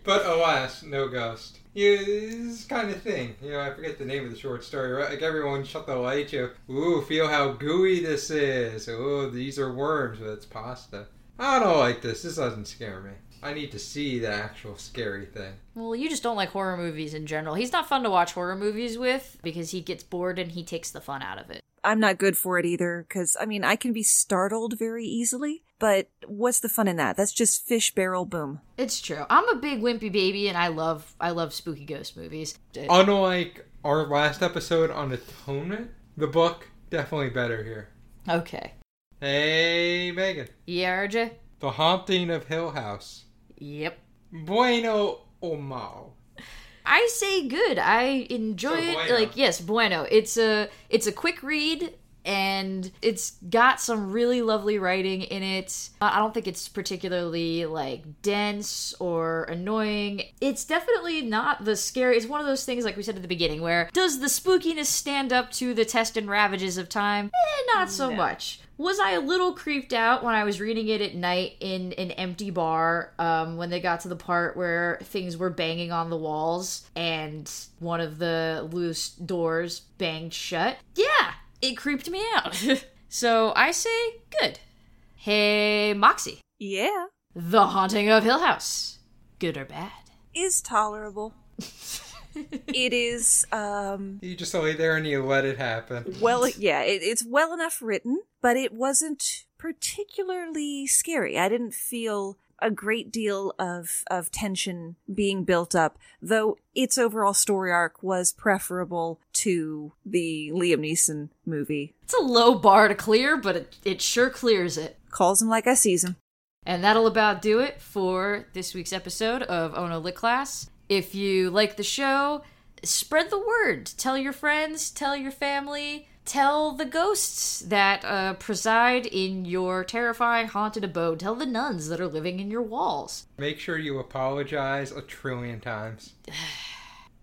But alas, no ghost. Yeah, this kind of thing. You know, I forget the name of the short story. Right? Like everyone shut the light. You, ooh, feel how gooey this is. Ooh, these are worms, but it's pasta. I don't like this. This doesn't scare me. I need to see the actual scary thing. Well, you just don't like horror movies in general. He's not fun to watch horror movies with because he gets bored and he takes the fun out of it. I'm not good for it either, because, I mean, I can be startled very easily, but what's the fun in that? That's just fish barrel boom. It's true. I'm a big wimpy baby, and I love I love spooky ghost movies. Unlike our last episode on Atonement, the book definitely better here. Okay. Hey, Megan. Yeah, RJ. The Haunting of Hill House. Yep. Bueno o mal. I say good. I enjoy So it. bueno. Like yes, bueno. It's a it's a quick read and it's got some really lovely writing in it. I don't think it's particularly like dense or annoying. It's definitely not the scary. It's one of those things like we said at the beginning where does the spookiness stand up to the test and ravages of time? Eh, not so much. Was I a little creeped out when I was reading it at night in an empty bar um, when they got to the part where things were banging on the walls and one of the loose doors banged shut? Yeah, it creeped me out. so I say good. Hey, Moxie. Yeah, The Haunting of Hill House. Good or bad? is tolerable. it is, um, You just lay there and you let it happen. well, yeah, it, it's well enough written, but it wasn't particularly scary. I didn't feel a great deal of, of tension being built up, though its overall story arc was preferable to the Liam Neeson movie. It's a low bar to clear, but it, it sure clears it. Calls him like I sees him. And that'll about do it for this week's episode of Ono Lit Class. If you like the show, spread the word. Tell your friends, tell your family, tell the ghosts that uh, preside in your terrifying haunted abode. Tell the nuns that are living in your walls. Make sure you apologize a trillion times.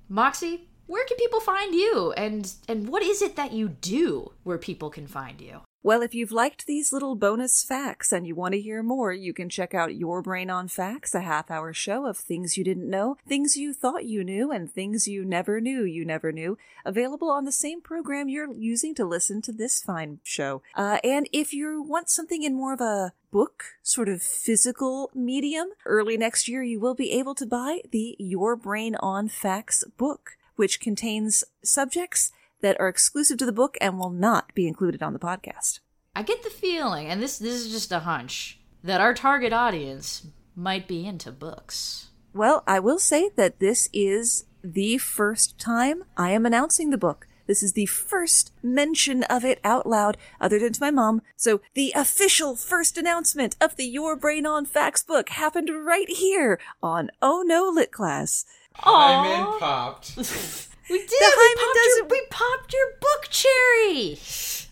Moxie, where can people find you? And and what is it that you do where people can find you? Well, if you've liked these little bonus facts and you want to hear more, you can check out Your Brain on Facts, a half hour show of things you didn't know, things you thought you knew, and things you never knew you never knew, available on the same program you're using to listen to this fine show. Uh, and if you want something in more of a book, sort of physical medium, early next year you will be able to buy the Your Brain on Facts book, which contains subjects that are exclusive to the book and will not be included on the podcast. I get the feeling, and this this is just a hunch, that our target audience might be into books. Well, I will say that this is the first time I am announcing the book. This is the first mention of it out loud, other than to my mom. So the official first announcement of the Your Brain on Facts book happened right here on Oh No Lit Class. I'm in popped. We did. The we, popped your, doesn't- we popped your book cherry.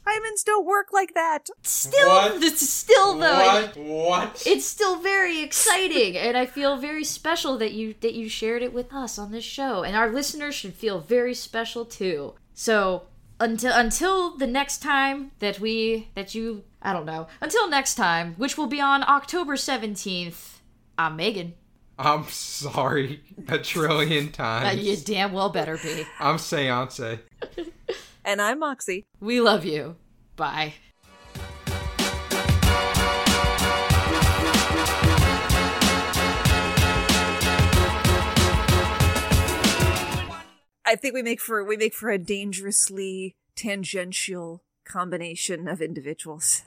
Hymens don't work like that. Still, What? it's still though. what? What? It's still very exciting, and I feel very special that you that you shared it with us on this show, and our listeners should feel very special too. So until until the next time that we that you I don't know until next time, which will be on October seventeenth. I'm Megan. I'm sorry a trillion times. you damn well better be. I'm Seance. And I'm Moxie. We love you. Bye. I think we make for we make for a dangerously tangential combination of individuals.